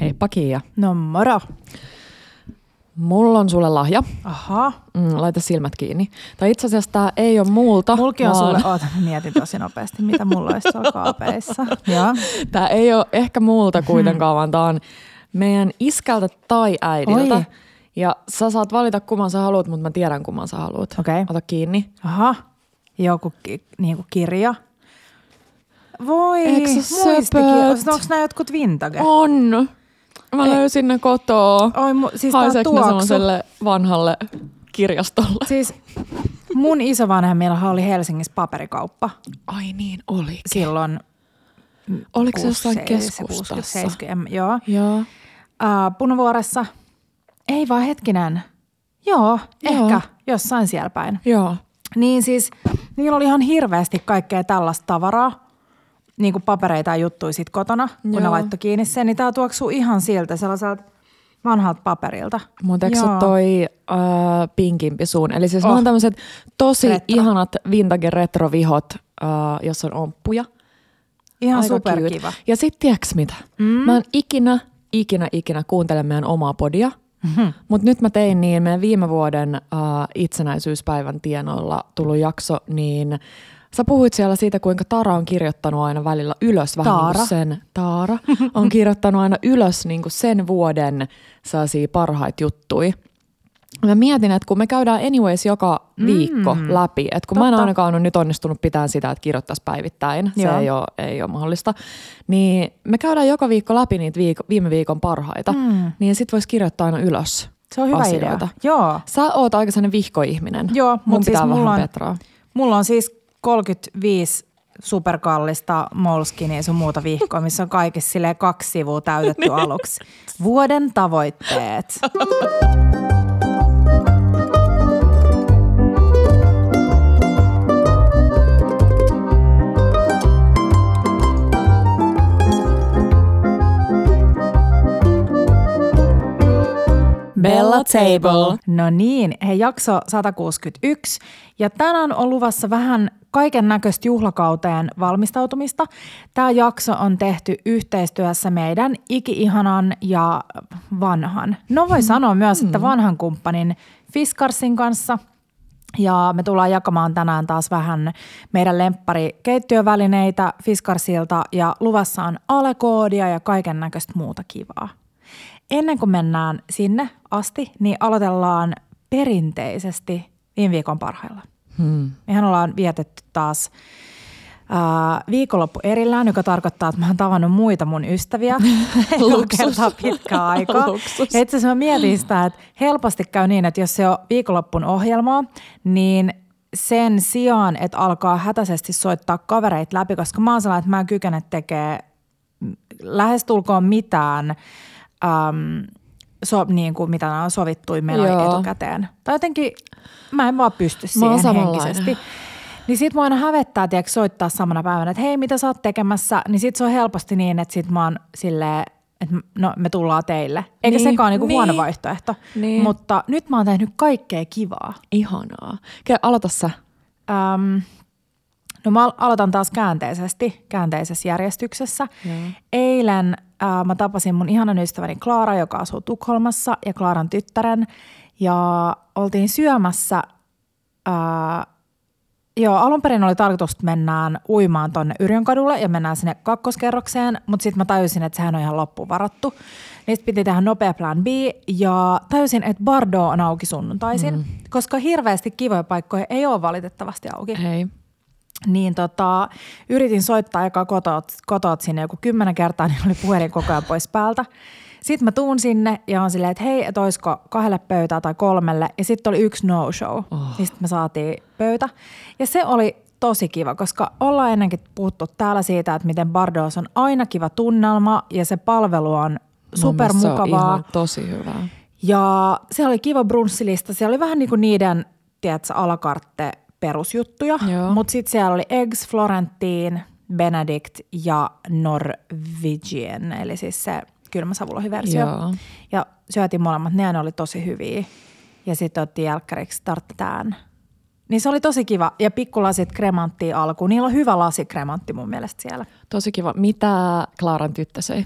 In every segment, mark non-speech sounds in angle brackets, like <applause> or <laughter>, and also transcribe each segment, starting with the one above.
Heippa Kiia. No moro. Mulla on sulle lahja. Aha. Mm, laita silmät kiinni. Tai itse asiassa tää ei ole multa. Mulki on vaan sulle, oota mä mietin tosi nopeasti, mitä mulla olisi tuolla kaapeissa. <laughs> Tää ei ole ehkä multa kuitenkaan, vaan tää on meidän iskältä tai äidiltä. Oi. Ja sä saat valita kumman sä haluat, mutta mä tiedän kumman sä haluat. Okei. Ota kiinni. Aha. Joku ki, niinku kirja. Voi, söpöt? Onko nämä jotkut vintage? On. Mä Ei. löysin ne kotoa. Oi, mu, siis Haiseeko ne semmoiselle vanhalle kirjastolle? Siis mun isovanhemmillahan oli Helsingissä paperikauppa Ai niin, oli. silloin. Oliko se jossain keskustassa? 70, joo. Joo. Uh, Punavuoressa. Ei vaan hetkinen. Joo, Joo. ehkä jossain siellä päin. Joo. Niin siis niillä oli ihan hirveästi kaikkea tällaista tavaraa, niin kuin papereita ja juttuja sit kotona, kun Joo. ne laittoi kiinni sen, niin tää tuoksuu ihan siltä sellaiselta vanhalta paperilta. Mutta eikö toi äh, pinkimpi suun? Eli siis oh. On tämmöiset tosi Retro. ihanat vintage retrovihot, äh, jossa on omppuja. Ihan Aika superkiva. cute. Ja sit tiedätkö mitä? Mm. Mä en ikinä, ikinä, ikinä kuuntele meidän omaa podia. Mm-hmm. Mutta nyt mä tein niin, meidän viime vuoden äh, itsenäisyyspäivän tienoilla tullut jakso, niin sä puhuit siellä siitä, kuinka Tara on kirjoittanut aina välillä ylös vähän niin Taara. kuin sen, Taara on kirjoittanut aina ylös niin kuin sen vuoden sellaisia parhaita juttuja. Mä mietin, että kun me käydään anyways joka viikko mm, läpi, että kun mä en totta. ainakaan ole nyt onnistunut pitämään sitä, että kirjoittaisi päivittäin, se Joo. ei ole, ei ole mahdollista, niin me käydään joka viikko läpi niitä viiko, viime viikon parhaita, mm. niin sit voisi kirjoittaa aina ylös Se on hyvä asioita. idea. Joo. Sä oot aika sellainen vihkoihminen. Joo, Mun mutta siis pitää mulla vähän on, Petraa. mulla on siis 35 superkallista Molskinia sun muuta vihkoa, missä on kaikissa silleen kaksi sivua täytetty <laughs> aluksi. Vuoden tavoitteet. <laughs> Bella Table. No niin, he jakso 161. Ja tänään on luvassa vähän kaiken näköistä juhlakauteen valmistautumista. Tämä jakso on tehty yhteistyössä meidän iki-ihanan ja vanhan. No voi sanoa myös, että vanhan kumppanin Fiskarsin kanssa. Ja me tullaan jakamaan tänään taas vähän meidän lemppari keittiövälineitä Fiskarsilta ja luvassa on alekoodia ja kaiken näköistä muuta kivaa. Ennen kuin mennään sinne asti, niin aloitellaan perinteisesti viime viikon parhailla. Hmm. Mehän ollaan vietetty taas ää, viikonloppu erillään, joka tarkoittaa, että mä oon tavannut muita mun ystäviä. <laughs> Luksus. kertaa pitkää aikaa. Luksus. Ja itse asiassa mä mietin sitä, että helposti käy niin, että jos se on viikonloppun ohjelmaa, niin sen sijaan, että alkaa hätäisesti soittaa kavereita läpi, koska mä oon sellainen, että mä en kykene tekemään lähestulkoon mitään, äm, so, niin kuin mitä nämä on sovittui meillä Joo. etukäteen. Tai jotenkin mä en vaan pysty siihen henkisesti. Niin sit mua aina hävettää, tiedätkö, soittaa samana päivänä, että hei, mitä sä oot tekemässä? Niin sit se on helposti niin, että sit mä oon silleen, että no me tullaan teille. Eikä Niin, sekaan niinku niin. huono vaihtoehto. Niin. Mutta nyt mä oon tehnyt kaikkea kivaa. Ihanaa. Ke, aloita sä. Öm, no mä al- aloitan taas käänteisesti, käänteisessä järjestyksessä. Joo. Eilen äh, mä tapasin mun ihanan ystäväni Klaara, joka asuu Tukholmassa, ja Klaaran tyttären. Ja oltiin syömässä, äh, joo alun perin oli tarkoitus, että mennään uimaan tonne Yrjönkadulle ja mennään sinne kakkoskerrokseen, mutta sitten mä tajusin, että sehän on ihan loppuun varattu. Niin sit piti tehdä nopea plan B ja tajusin, että Bardo on auki sunnuntaisin, mm. koska hirveästi kivoja paikkoja ei ole valitettavasti auki Hei. Niin tota, yritin soittaa eka kotot, kotot sinne joku kymmenen kertaa, <laughs> niin oli puhelin koko ajan pois päältä. Sitten mä tuun sinne ja on silleen, että hei, että olisiko kahdelle pöytää tai kolmelle. Ja sitten oli yksi no-show. Oh. Niin sitten me saatiin pöytä. Ja se oli tosi kiva, koska ollaan ennenkin puhuttu täällä siitä, että miten Bardos on aina kiva tunnelma ja se palvelu on mielestä Se on supermukavaa. tosi hyvää. Ja se oli kiva brunssilista. Siellä oli vähän niin kuin niiden, tiedätkö, alakartte perusjuttuja. Mutta sitten siellä oli Eggs, Florentine, Benedict ja Norwegian, eli siis se kylmäsavulohiversio. Joo. Ja syötiin molemmat, ne oli tosi hyviä. Ja sitten otettiin jälkkäriksi tarttetään. Niin se oli tosi kiva. Ja pikkulasit kremanttia alkuun. Niillä on hyvä lasi kremantti mun mielestä siellä. Tosi kiva. Mitä Klaaran tyttö söi?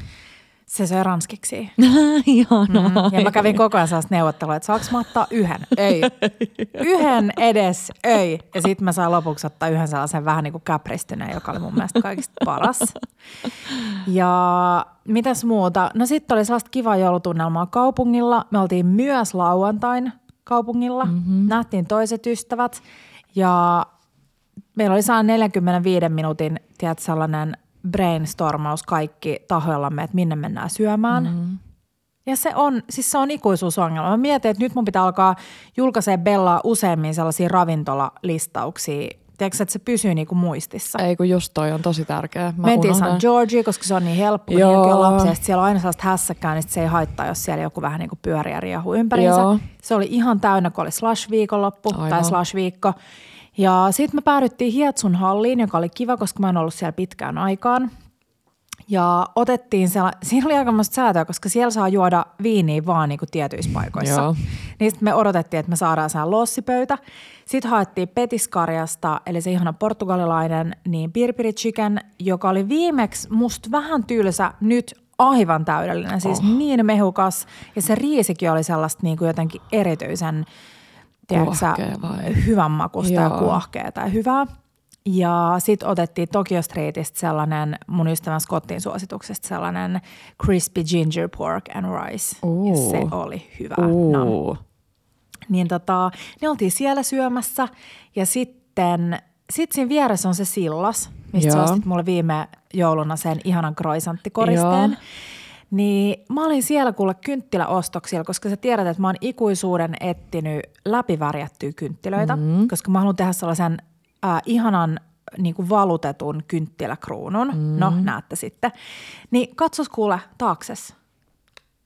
Se söi ranskiksi. <laughs> Ihanaa. Mm. Ja mä kävin koko ajan sellaista neuvottelua, että saanko mä ottaa yhden? Ei. <laughs> Yhden edes, ei. Ja sitten mä saan lopuksi ottaa yhden sellaisen vähän niin kuin käpristyneen, joka oli mun mielestä kaikista paras. Ja mitäs muuta? No sitten oli sellaista kivaa joulutunnelmaa kaupungilla. Me oltiin myös lauantain kaupungilla. Mm-hmm. Nähtiin toiset ystävät. Ja meillä oli saa 45 minuutin, tiedät, sellainen brainstormaus kaikki tahoillamme, että minne mennään syömään. Mm-hmm. Ja se on, siis se on ikuisuusongelma. Mä mietin, että nyt mun pitää alkaa julkaisee Bellaa useammin sellaisia ravintolalistauksia. Tiedätkö, että se pysyy niinku muistissa. Ei kun just toi on tosi tärkeä. Mä Mentiin. San Georgi, koska se on niin helppo, kun Joo. niilläkin on lapsia. Ja sit siellä on aina sellaista hässäkkää, niin se ei haittaa, jos siellä joku vähän niin kuin pyörii ja riehuu ympäriinsä. Joo. Se oli ihan täynnä, kun oli slash-viikonloppu Aivan. tai slash-viikko. Ja sitten me päädyttiin Hietsun halliin, joka oli kiva, koska mä en ollut siellä pitkään aikaan. Ja otettiin siellä, siinä oli aikamoista säätöä, koska siellä saa juoda viiniä vaan niin kuin tietyissä paikoissa. Joo. Niin sitten me odotettiin, että me saadaan siellä lossipöytä. Sitten haettiin Petiskarjasta, eli se ihana portugalilainen, niin pirpiri chicken, joka oli viimeksi musta vähän tylsä, nyt aivan täydellinen. Siis oh. niin mehukas ja se riisikin oli sellaista niin kuin jotenkin erityisen tiedätkö Kuohkea hyvän makusta ja Joo. kuohkeeta ja hyvää. Ja sitten otettiin Tokyo Streetistä sellainen, mun ystävän Scottin suosituksesta sellainen crispy ginger pork and rice. Ja Uu. se oli hyvä. Niin tota, ne oltiin siellä syömässä ja sitten sit siinä vieressä on se sillas, mistä sä ostit mulle viime jouluna sen ihanan kroisantikoristeen. Joo. Niin mä olin siellä kuule kynttiläostoksilla, koska sä tiedät, että mä oon ikuisuuden etsinyt läpivärjättyjä kynttilöitä, mm-hmm. koska mä haluan tehdä sellaisen äh, ihanan niin kuin valutetun kynttiläkruunun. Mm-hmm. No, näette sitten. Niin katsos kuule taakses.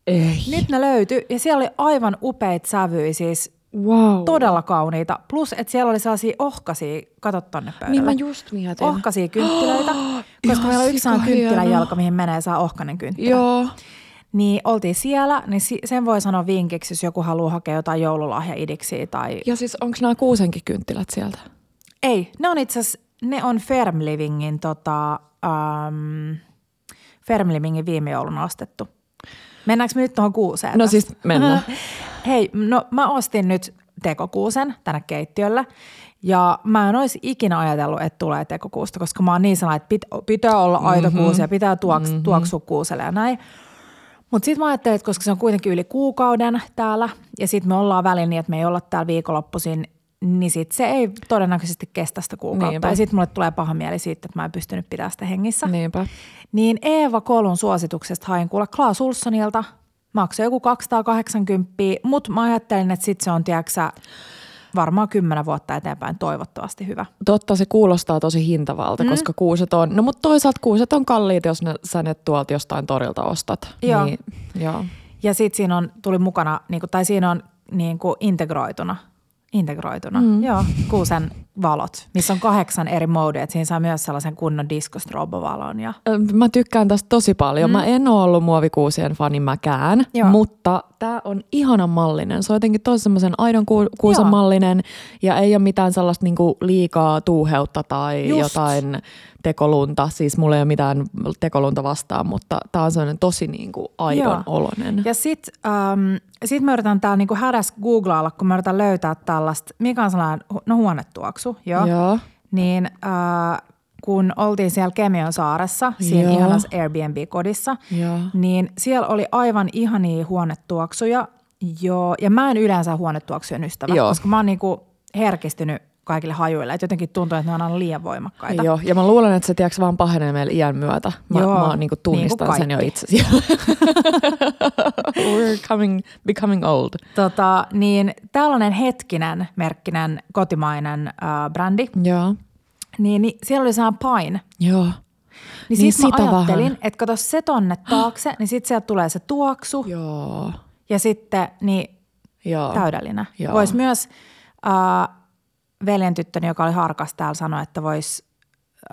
Ei. Nyt ne löytyi ja siellä oli aivan upeita sävyjä, siis Wow. todella kauniita. Plus, että siellä oli sellaisia ohkaisia, kato tonne pöydälle. Niin mä just mietin. Ohkaisia kynttilöitä, <gasps> koska ihan meillä on yksi sellainen sikahieno. kynttilänjalka, mihin menee saa ohkainen kynttilä. Joo. Niin oltiin siellä, niin sen voi sanoa vinkiksi, jos joku haluaa hakea jotain joululahjaidiksiä tai... Ja siis onko nämä kuusenkin kynttilät sieltä? Ei, ne on itse asiassa, ne on Ferm Livingin, tota, um, Ferm Livingin viime jouluna ostettu. Mennäänkö me nyt tuohon kuuseen? No siis mennään. <laughs> Hei, no mä ostin nyt tekokuusen tänne keittiölle. Ja mä en olisi ikinä ajatellut, että tulee tekokuusta, koska mä oon niin sellainen, että pit, pitää olla aito mm-hmm. kuusi ja pitää tuoks, mm-hmm. tuoksua kuuselle ja näin. Mutta sitten mä ajattelin, että koska se on kuitenkin yli kuukauden täällä ja sitten me ollaan väliin niin, että me ei olla täällä viikonloppuisin, niin sit se ei todennäköisesti kestä sitä kuukautta. Niinpä. Ja sitten mulle tulee paha mieli siitä, että mä en pystynyt pitämään sitä hengissä. Niinpä. Niin Eeva Kolun suosituksesta hain kuulla Klaas Ulssonilta. Maksoi joku 280, mutta mä ajattelin, että sit se on, tiedäksä, varmaan kymmenen vuotta eteenpäin toivottavasti hyvä. Totta, se kuulostaa tosi hintavalta, mm. koska kuuset on, no mutta toisaalta kuuset on kalliita, jos ne, sä ne tuolta jostain torilta ostat. Joo. Niin, joo. Ja sitten siinä on, tuli mukana, niin kuin, tai siinä on niin kuin integroituna, integroituna, mm. joo, kuusen valot, missä on kahdeksan eri modea. että Siinä saa myös sellaisen kunnon diskostrobovalon. Ja... Mä tykkään tästä tosi paljon. Mm. Mä en ole ollut muovikuusien fani mäkään, Joo. mutta tämä on ihanan mallinen. Se on jotenkin tosi semmoisen aidon ku- kuusen mallinen ja ei ole mitään sellaista niinku liikaa tuuheutta tai Just. jotain tekolunta. Siis mulla ei ole mitään tekolunta vastaan, mutta tämä on sellainen tosi niinku aidon Joo. oloinen. Ja sitten ähm, sit mä yritän täällä niinku hädässä googlailla, kun mä yritän löytää tällaista, mikä on sellainen, no huonetuoksu, joo. Joo. Niin äh, kun oltiin siellä Kemion saaressa, siinä Joo. ihanassa Airbnb-kodissa, Joo. niin siellä oli aivan ihania huonetuoksuja. Jo, ja mä en yleensä huonetuoksujen ystävä, Joo. koska mä oon niinku herkistynyt kaikille hajuille. Et jotenkin tuntuu, että ne on aina liian voimakkaita. Joo, ja mä luulen, että se tiedätkö, vaan pahenee meillä iän myötä. Mä, Joo, mä niinku tunnistan niin kuin sen jo itse siellä. <laughs> We're coming, becoming old. Tota, niin tällainen hetkinen merkkinen kotimainen äh, brändi, Joo. Niin, niin siellä oli sellainen Pine. Joo. Niin, Niin sit mä ajattelin, vähän. että kato se tonne taakse, niin sit sieltä tulee se tuoksu Joo. ja sitten niin Joo. täydellinen. Joo. Voisi myös, äh, veljen tyttöni, joka oli harkas täällä, sanoi, että voisi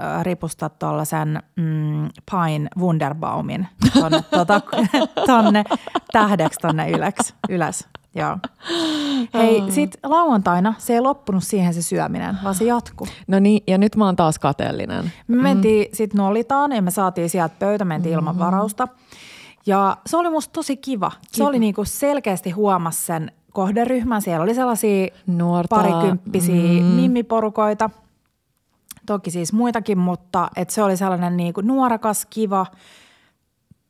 äh, ripustaa tuollaisen mm, Pine Wunderbaumin tonne, tota, <laughs> tonne tähdeksi tonne ylös. ylös. Joo. Hei, sit lauantaina se ei loppunut siihen se syöminen, vaan se jatkuu. No niin, ja nyt mä oon taas kateellinen. Me mentiin mm. sitten Nolitaan ja me saatiin sieltä pöytä, mentiin mm-hmm. ilman varausta. Ja se oli musta tosi kiva. kiva. Se oli niinku selkeästi huomas sen kohderyhmän. Siellä oli sellaisia Nuorta, parikymppisiä mm. mimmiporukoita. Toki siis muitakin, mutta et se oli sellainen niinku nuorakas, kiva.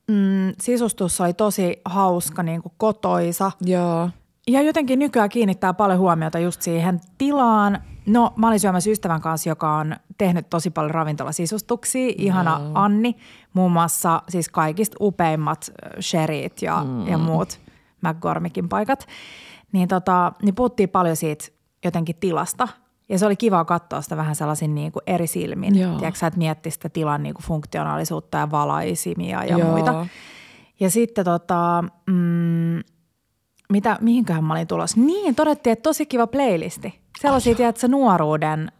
Mm, sisustus oli tosi hauska, niinku kotoisa. Joo. Ja jotenkin nykyään kiinnittää paljon huomiota just siihen tilaan. No, mä olin syömässä ystävän kanssa, joka on tehnyt tosi paljon ravintolasisustuksia. Ihana Joo. Anni, muun muassa siis kaikista upeimmat sherit ja, mm. ja muut McGormickin paikat. Niin, tota, niin puhuttiin paljon siitä jotenkin tilasta. Ja se oli kiva katsoa sitä vähän sellaisin niin kuin eri silmin. Joo. Tiedätkö että miettiä sitä tilan niin kuin funktionaalisuutta ja valaisimia ja Joo. muita. Ja sitten tota, mm, mitä, mihinköhän mä olin tulossa? Niin, todettiin, että tosi kiva playlisti. Sellaisia, tiedätkö, nuoruuden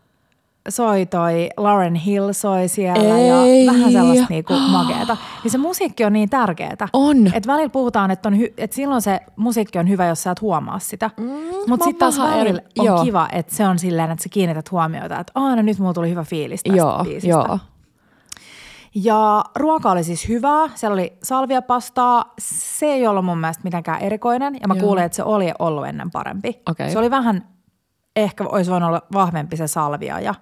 soi toi Lauren Hill soi siellä Ei. ja vähän sellaista niinku makeeta. Ja se musiikki on niin tärkeetä. On. Että välillä puhutaan, että, hy- että silloin se musiikki on hyvä, jos sä et huomaa sitä. Mm, Mutta sitten taas eri- välillä on joo. kiva, että se on silleen, että sä kiinnität huomiota, että aina nyt mulla tuli hyvä fiilis tästä Joo, biisistä. joo. Ja ruoka oli siis hyvää. Siellä oli salviapastaa. Se ei ollut mun mielestä mitenkään erikoinen. Ja mä Joo. kuulin, että se oli ollut ennen parempi. Okei. Se oli vähän, ehkä olisi voinut olla vahvempi se salvia ja,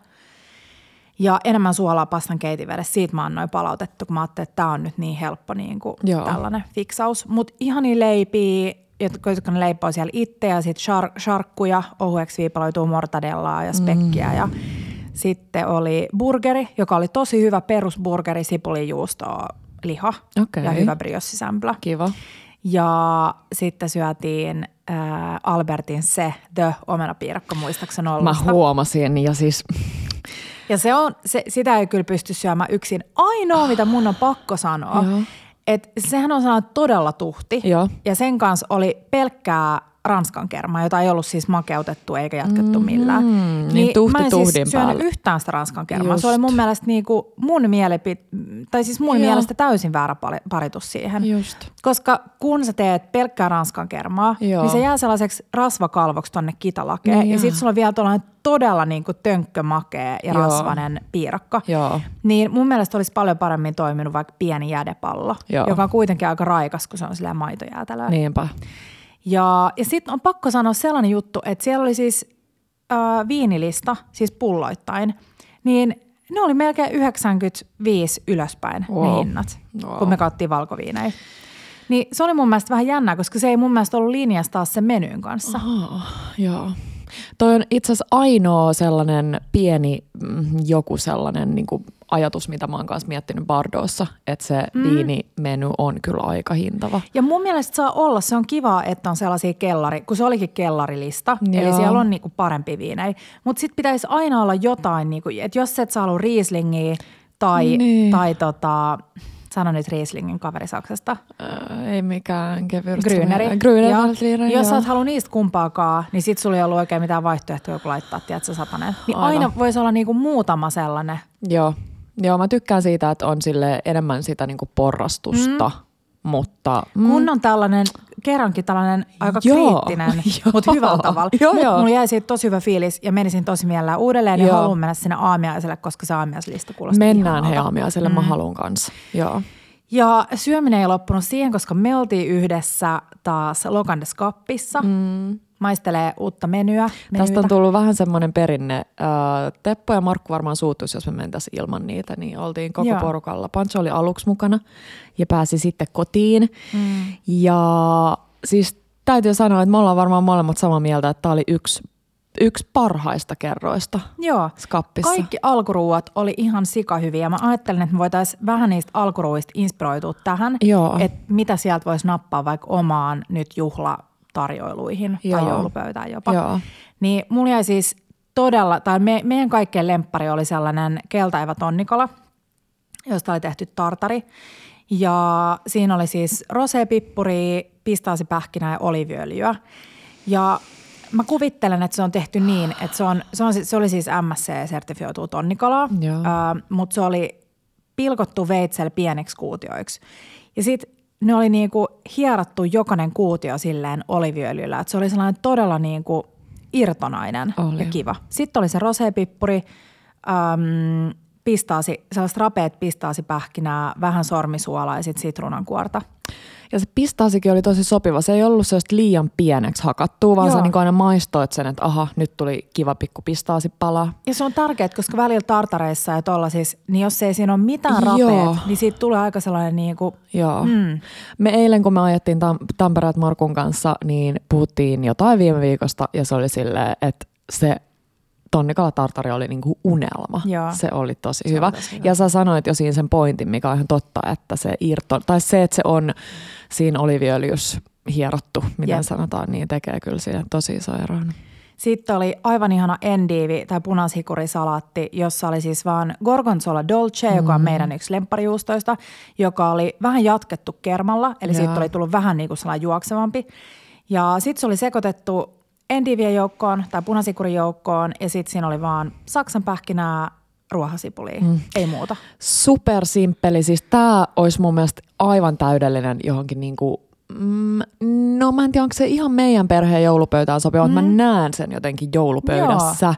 ja enemmän suolaa pastan keitinvedessä. Siitä mä annoin palautetta, kun mä ajattelin, että tämä on nyt niin helppo niin kuin Joo. tällainen fiksaus. Mutta ihani leipiä, jotka ne leipoo siellä itse ja sitten shar- sharkkuja, ohueksi viipaloituu mortadellaa ja spekkiä mm. ja sitten oli burgeri, joka oli tosi hyvä perusburgeri, sipulijuustoa, liha Okei. ja hyvä briossisämpylä. Kiva. Ja sitten syötiin äh, Albertin se, The omenapiirakka, muistaakseni Mä Oulusta. huomasin ja siis Ja se on, se, sitä ei kyllä pysty syömään yksin. Ainoa, mitä mun on pakko sanoa, että sehän on sellainen todella tuhti. Joo. Ja sen kanssa oli pelkkää ranskan kermaa, jota ei ollut siis makeutettu eikä jatkettu millään. niin tuhti mä en siis syönyt päälle. yhtään sitä ranskan kermaa. Just. Se oli mun mielestä niinku mun mielepi, tai siis mun Joo. mielestä täysin väärä pari- paritus siihen. Just. Koska kun sä teet pelkkää ranskan kermaa, Joo. niin se jää sellaiseksi rasvakalvoksi tonne kitalakeen. Niin ja sitten sulla on vielä tuollainen todella niinku tönkkömakea ja Joo. rasvainen piirakka. Joo. Niin mun mielestä olisi paljon paremmin toiminut vaikka pieni jädepallo, Joo. joka on kuitenkin aika raikas, kun se on silleen maitojäätelöä. Niinpä. Ja, ja sitten on pakko sanoa sellainen juttu, että siellä oli siis äh, viinilista, siis pulloittain, niin ne oli melkein 95 ylöspäin wow. ne hinnat, Wow. kun me katsottiin valkoviinejä. Niin se oli mun mielestä vähän jännää, koska se ei mun mielestä ollut linjassa taas sen menyn kanssa. Oh, joo. Toi on itse asiassa ainoa sellainen pieni mm, joku sellainen niin kuin ajatus, mitä mä oon kanssa miettinyt Bardoossa, että se mm. viinimenu on kyllä aika hintava. Ja mun mielestä saa olla, se on kiva, että on sellaisia kellari, kun se olikin kellarilista, Joo. eli siellä on niinku parempi viinejä. Mutta sitten pitäisi aina olla jotain, niinku, että jos et sä halua Rieslingiä tai, Niin. tai tota, sano nyt Rieslingin kaveri Saksasta, Äh, ei mikään kevyt. Grüneri. Grüneri. Jos sä et halua niistä kumpaakaan, niin sit sulla ei ollut oikein mitään vaihtoehtoja, kun laittaa, tiedätkö, satanen. Niin Aivan. aina voisi olla niinku muutama sellainen. Joo. Joo, mä tykkään siitä, että on sille enemmän sitä niinku porrastusta, mm. mutta... Mm, Kun on tällainen, kerrankin tällainen aika Joo. kriittinen, <laughs> Joo. mutta hyvällä tavalla. Joo, Mut joo. mulla jäi siitä tosi hyvä fiilis ja menisin tosi mielellään uudelleen ja haluan mennä sinne aamiaiselle, koska se aamiaislista kuulostaa mennään he ihanalta. aamiaiselle, mm. mä haluan kanssa. Joo. Ja syöminen ei loppunut siihen, koska me oltiin yhdessä taas Lokandes Kappissa. Mm. Maistelee uutta menyä. Tästä menyitä. on tullut vähän semmoinen perinne. Äh, Teppo ja Markku varmaan suuttuisi, jos me mentäisiin ilman niitä, niin oltiin koko Joo. porukalla. Pancho oli aluksi mukana ja pääsi sitten kotiin. Mm. Ja siis täytyy sanoa, että me ollaan varmaan molemmat samaa mieltä, että tämä oli yksi, yksi parhaista kerroista Joo. Skappissa. Kaikki alkuruuat oli ihan sikahyviä. Mä ajattelin, että me voitaisiin vähän niistä alkuruuista inspiroitua tähän, Joo. että mitä sieltä voisi nappaa vaikka omaan nyt juhlatarjoiluihin Joo. tai joulupöytään jopa. Joo. Niin mulla jäi siis todella, tai me, meidän kaikkien lemppari oli sellainen keltaeva tonnikala, josta oli tehty tartari. Ja siinä oli siis rosepippuri, pistaasipähkinää ja oliviöljyä. Ja mä kuvittelen, että se on tehty niin, että se, on, se, on, se oli siis MSC-sertifioitua tonnikalaa, Joo. äh, mutta se oli pilkottu veitsellä pieniksi kuutioiksi. Ja sitten ne oli niinku hierottu jokainen kuutio silleen oliviöljyllä, että se oli sellainen todella niinku irtonainen Oli. ja kiva. Sitten oli se rosepippuri, äm, pistaasi, sellaiset rapeet pistaasipähkinää, vähän sormisuolaa ja sitten sitruunankuorta. Ja se pistaasikin oli tosi sopiva. Se ei ollut sellaista liian pieneksi hakattua, vaan Joo. sä niin aina maistoit sen, että aha, nyt tuli kiva pikku pistaasipala. Ja se on tärkeää, koska välillä tartareissa ja tuolla siis, niin jos ei siinä ole mitään Joo. rapeet, niin siitä tulee aika sellainen niin kuin, Joo. mm, Me eilen, kun me ajettiin Tam- Tampereet Markun kanssa, niin puhuttiin jotain viime viikosta ja se oli silleen, että se tonnikala tartari oli niinku unelma. Joo. Se oli tosi Se hyvä. tosi hyvä. Ja sä sanoit jo siinä sen pointin, mikä on ihan totta, että se irto, tai se, että se on siinä oliviöljyssä hierottu, miten Jep. sanotaan, niin tekee kyllä siihen tosi iso eron. Sitten oli aivan ihana endiivi tai punasikurisalaatti, jossa oli siis vaan gorgonzola dolce, mm. joka on meidän yksi lempparijuustoista, joka oli vähän jatkettu kermalla, eli siitä Joo. oli tullut vähän niin kuin sellainen juoksevampi. Ja sitten se oli sekoitettu endiivien joukkoon tai punasikurin joukkoon ja sitten siinä oli vaan saksan pähkinää, ruohasipulia, mm. ei muuta. Super simppeli, siis tämä olisi mun mielestä aivan täydellinen johonkin niinku, mm, no mä en tiedä, onko se ihan meidän perheen joulupöytään sopiva, mm. mutta mä näen sen jotenkin joulupöydässä.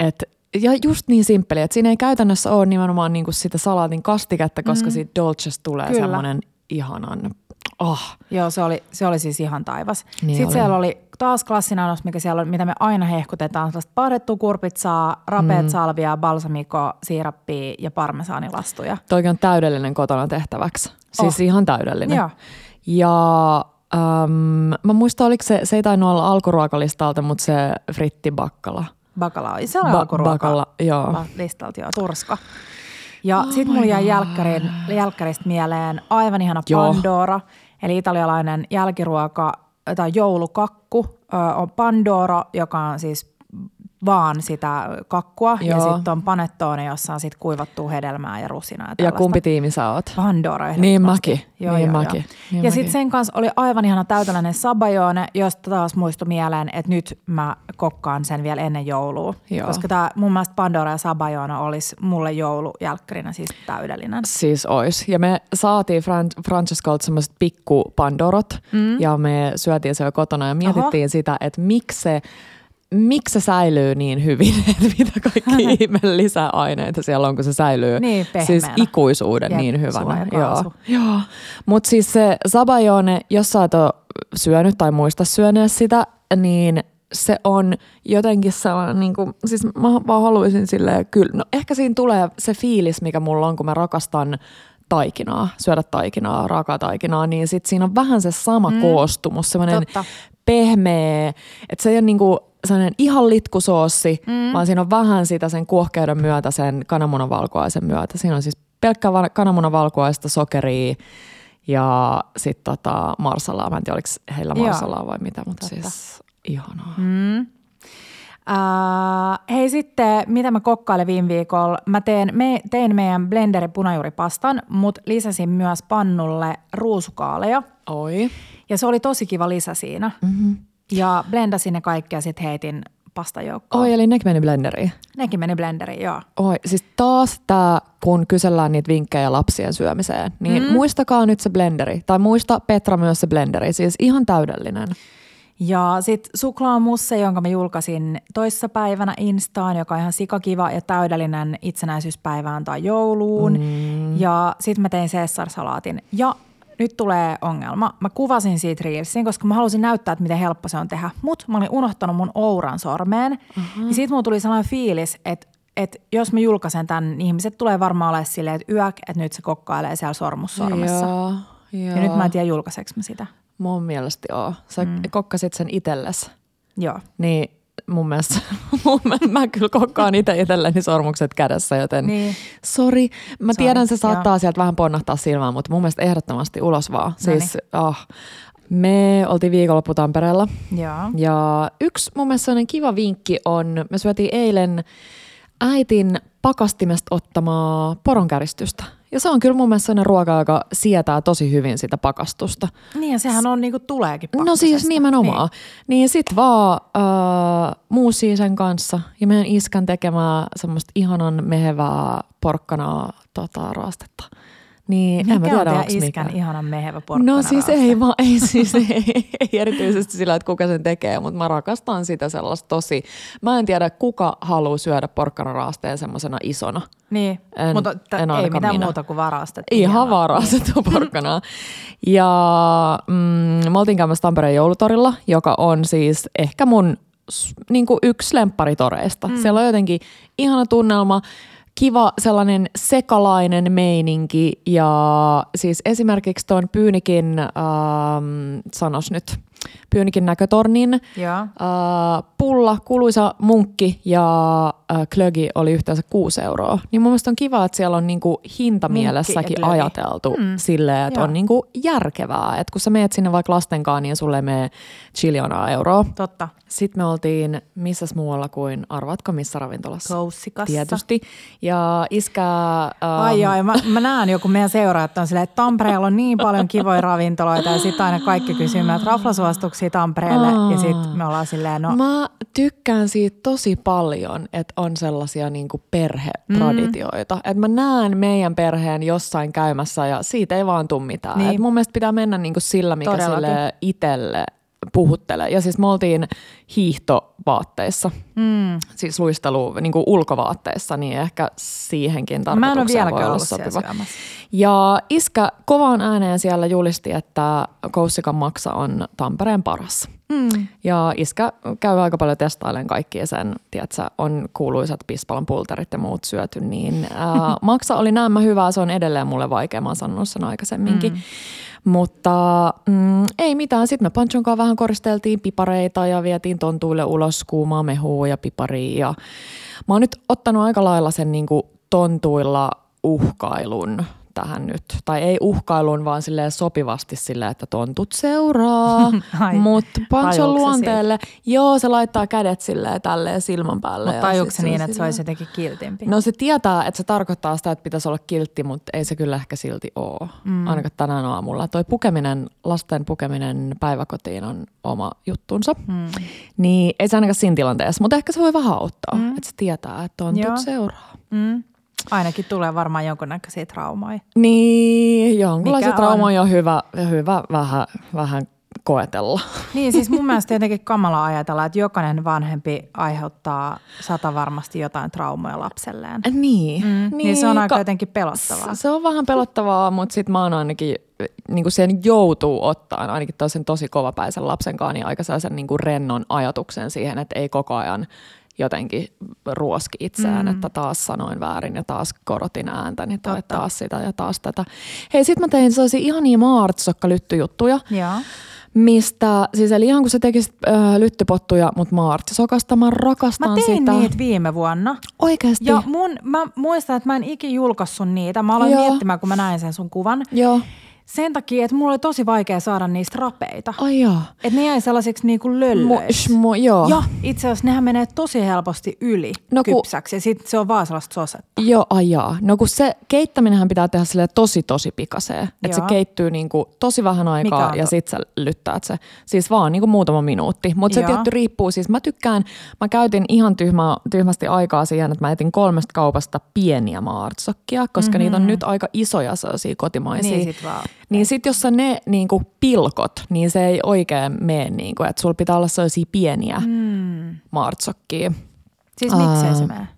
Et, ja just niin simppeli, että siinä ei käytännössä ole nimenomaan niinku sitä salaatin kastiketta, koska mm. siitä dolcesta tulee Kyllä. semmoinen ihanan, oh, Joo, se oli, se oli siis ihan taivas. Niin Sitten oli. siellä oli taas klassinen annos, mikä siellä on, mitä me aina hehkutetaan, sellaista pahdettua kurpitsaa, rapeat mm. salvia, balsamiko, siirappia ja parmesaanilastuja. toikin on täydellinen kotona tehtäväksi. Siis Oh. ihan täydellinen. Joo. Ja äm, mä muistan, oliko se, se ei tainnut olla alkuruokalistalta, mutta se frittibakkala. Bakalaa. Se on Ba- alkuruoka. bakala, joo. Listalta, joo, turska. Ja oh sitten mulla jäi jälkkärin, jälkkäristä mieleen aivan ihana Joo. Pandora, eli italialainen jälkiruoka tai joulukakku on Pandoro, joka on siis vaan sitä kakkua ja Joo. sitten on panettone, jossa on sitten kuivattua hedelmää ja rusinaa. Ja, Ja kumpi tiimi sä oot? Pandora. Niin mäkin. Joo, Niin joo, mäkin. joo. Niin ja sitten sen kanssa oli aivan ihana täyteläinen sabajone, josta taas muistui mieleen, että nyt mä kokkaan sen vielä ennen joulua. Joo. Koska tämä mun mielestä Pandora ja sabajone olisi mulle joulujälkkärinä siis täydellinen. Siis ois. Ja me saatiin Fran- Francescolta semmoiset pikku pandorot mm. ja me syötiin se jo kotona ja mietittiin Oho. sitä, että miksi se, miksi se säilyy niin hyvin, <laughs> että mitä kaikki <laughs> ihme lisäaineita siellä on, kun se säilyy Niin, siis ikuisuuden Jep, niin hyvänä. Joo. Joo. Mutta siis se sabajone, jos sä et ole syönyt tai muista syöneet sitä, niin se on jotenkin sellainen, niin kuin, siis mä vaan haluaisin silleen, kyllä, no ehkä siinä tulee se fiilis, mikä mulla on, kun mä rakastan taikinaa, syödä taikinaa, raakaa taikinaa, niin sit siinä on vähän se sama mm. koostumus, semmoinen pehmeä, että se ei ole niinku sellainen ihan litkusoossi, mm. vaan siinä on vähän sitä sen kuohkeuden myötä, sen kananmunavalkuaisen myötä. Siinä on siis pelkkää va- kananmunavalkuaista, sokeria ja sitten tota marsalaa. Mä en tiedä, oliko heillä Joo. marsalaa vai mitä, mutta Totta. siis ihanaa. Mm. Uh, hei sitten, mitä mä kokkailin viime viikolla? Mä teen, me, tein meidän blenderi punajuuripastan, mutta lisäsin myös pannulle ruusukaaleja. Oi. Ja se oli tosi kiva lisä siinä. Mm-hmm. Ja blendasin ne kaikki ja sitten heitin pastajoukkoon. Oi, eli nekin meni blenderiin. Nekin meni blenderiin, joo. Oi, siis taas tämä, kun kysellään niitä vinkkejä lapsien syömiseen, niin mm. muistakaa nyt se blenderi. Tai muista Petra myös se blenderi, siis ihan täydellinen. Ja sitten suklaamusse, jonka mä julkaisin toissapäivänä Instaan, joka on ihan sikakiva ja täydellinen itsenäisyyspäivään tai jouluun. Mm. Ja sitten mä tein Caesar-salaatin. Ja nyt tulee ongelma. Mä kuvasin siitä Reelsin, koska mä halusin näyttää, että miten helppo se on tehdä. Mutta mä olin unohtanut mun ouran sormeen. Uh-huh. Ja sitten mulla tuli sellainen fiilis, että että jos mä julkaisen tämän, niin ihmiset tulee varmaan olemaan silleen, että yök, että nyt se kokkailee siellä sormussormessa. Joo, joo. Ja nyt mä en tiedä, julkaiseeko mä sitä. Mun mielestä joo. Sä mm. kokkasit sen itelles. Joo. Niin mun mielestä, <laughs> mun, mielestä mä kyllä kokkaan itse itselleni sormukset kädessä, joten Niin. sori. Mä Sori, tiedän, se saattaa joo. sieltä vähän ponnahtaa silmään, mutta mun mielestä ehdottomasti ulos vaan. Noniin. Siis, oh. Me oltiin viikonloppu Tampereella Joo. ja yksi mun mielestä sellainen kiva vinkki on, me syötiin eilen äitin pakastimesta ottamaa poronkäristystä. Ja se on kyllä mun mielestä sellainen ruoka, joka sietää tosi hyvin sitä pakastusta. Niin ja sehän on niinku tuleekin No siis pakkasesta. nimenomaan. Niin, niin sit vaan äh, muusii sen kanssa ja meidän iskän tekemää semmoista ihanan mehevää porkkanaa tota, raastetta. Niin en mä Mikä on tiedä, onks iskän mikä. ihana mehevä porkkana No siis ei, vaan, ei, siis ei, ei erityisesti sillä, että kuka sen tekee, mutta mä rakastan sitä sellaista tosi. Mä en tiedä, kuka haluaa syödä porkkanaraasteen semmoisena isona. Niin, En- mutta t- en ei mitään minä. muuta kuin varastettu. Ihan varastettu <laughs> porkkanaa. Ja mm, me oltiin käymässä Tampereen joulutorilla, joka on siis ehkä mun niin kuin yksi lempparitoreista. Mm. Siellä on jotenkin ihana tunnelma, kiva sellainen sekalainen meininki ja siis esimerkiksi tuon Pyynikin, ähm, sanos nyt, Pyynikin näkötornin Joo. äh, pulla, kuuluisa munkki ja äh, klögi oli yhteensä 6 euroa. Niin mun mielestä on kiva, että siellä on niinku hintamielessäkin ajateltu Mm. silleen, että Joo. on niinku järkevää. Että kun sä meet sinne vaikka lastenkaan, niin sulle ei mene chiljonaa euroa. Totta. Sitten me oltiin missäs muualla kuin, arvaatko missä ravintolassa? Koussikassa. Tietysti. Ja iskä... Ähm, Ai ai, mä, mä näen joku meidän seuraajat on silleen, että Tampereella on niin paljon kivoja ravintoloita ja sitten aina kaikki kysyy meiltä raflasuosituksia Tampereelle ja sitten me ollaan silleen, no Mä tykkään siitä tosi paljon, että on sellaisia niinku perhetraditioita. Mm. Että mä näen meidän perheen jossain käymässä ja siitä ei vaan tule mitään. Niin. Et mun mielestä pitää mennä niinku sillä, mikä sille itselle puhuttelee. Ja siis me oltiin hiihtovaatteissa, mm, siis luistelu niinku ulkovaatteissa, niin ehkä siihenkin mä en ole tarkoitukseen voi olla sopiva. Ja iskä kovaan ääneen siellä julisti, että Koussikan maksa on Tampereen paras. Mm. Ja iskä käy aika paljon testailen kaikkia sen, tiedätkö, on kuuluisat pispalan pulterit ja muut syöty, niin ää, <laughs> maksa oli näemmä hyvää, se on edelleen mulle vaikea, mä oon sanonut sen aikaisemminkin. Mm. Mutta mm, ei mitään, sitten me Panchon kanssa vähän koristeltiin pipareita ja vietiin tontuille ulos kuumaa mehua ja piparia. Ja mä oon nyt ottanut aika lailla sen niin kuin tontuilla uhkailun tähän nyt. Tai ei uhkailun, vaan silleen sopivasti silleen, että tontut seuraa. <laughs> Mutta se luonteelle, joo se laittaa kädet silleen tälleen silmän päälle. Mutta tajuuko se niin, että se olisi jotenkin kiltimpi? No se tietää, että se tarkoittaa sitä, että pitäisi olla kiltti, mutta ei se kyllä ehkä silti ole. Mm. Ainakaan tänään aamulla. Toi pukeminen, lasten pukeminen päiväkotiin on oma juttunsa. Mm. Niin ei se ainakaan siinä tilanteessa, mutta ehkä se voi vähän auttaa, mm. että se tietää, että on Joo. seuraa. Mm. Ainakin tulee varmaan jonkunnäköisiä traumoja. Niin, jonkunlaisia Mikä traumoja on hyvä, hyvä vähän, vähän koetella. Niin, siis mun <laughs> mielestä jotenkin kamala ajatella, että jokainen vanhempi aiheuttaa sata varmasti jotain traumoja lapselleen. Niin, Mm, niin se on aika jotenkin pelottavaa. Se on vähän pelottavaa, mutta sitten mä oon ainakin, niin kuin sen joutuu ottaan, ainakin toisen tosi kovapäisen lapsen kanssa, niin aika sellaisen niin kuin rennon ajatuksen siihen, että ei koko ajan jotenkin ruoski itseään, mm. että taas sanoin väärin ja taas korotin ääntäni tai Totta. taas sitä ja taas tätä. Hei, sit mä tein sellaisia ihania maartsokka-lyttyjuttuja, Joo. mistä, siis eli ihan kun sä tekisit äh, lyttypottuja, mutta maartsokasta, mä rakastan Mä tein sitä. niitä viime vuonna. Oikeasti? Ja mun, mä muistan, että mä en ikin julkaissut niitä. Mä aloin Joo. miettimään, kun mä näin sen sun kuvan. Joo. Sen takia, että mulla oli tosi vaikea saada niistä rapeita. Ai jaa. Että ne jäi sellaisiksi niinku Mu, löllöiksi. shmo, joo. Ja itse asiassa nehän menee tosi helposti yli No ku- kypsäksi ja sitten se on vaan sellaista sosetta. Joo, ajaa. No kun se keittäminenhän pitää tehdä sille tosi tosi pikaseen. Että se Joo. keittyy niinku tosi vähän aikaa ja to- sit sä lyttäät se. Siis vaan niinku muutama minuutti. Mutta se Joo. tietty riippuu. Siis mä tykkään, mä käytin ihan tyhmä, tyhmästi aikaa siihen, että mä etin kolmesta kaupasta pieniä maartsokkia, koska mm-hmm. niitä on nyt aika isoja sellaisia kotimaisia. Niin sit vaan. Niin sit jos sä ne niinku pilkot, niin se ei oikein mene niinku, että sulla pitää olla sellaisia pieniä mm. maartsokkia. Siis miksei se mene?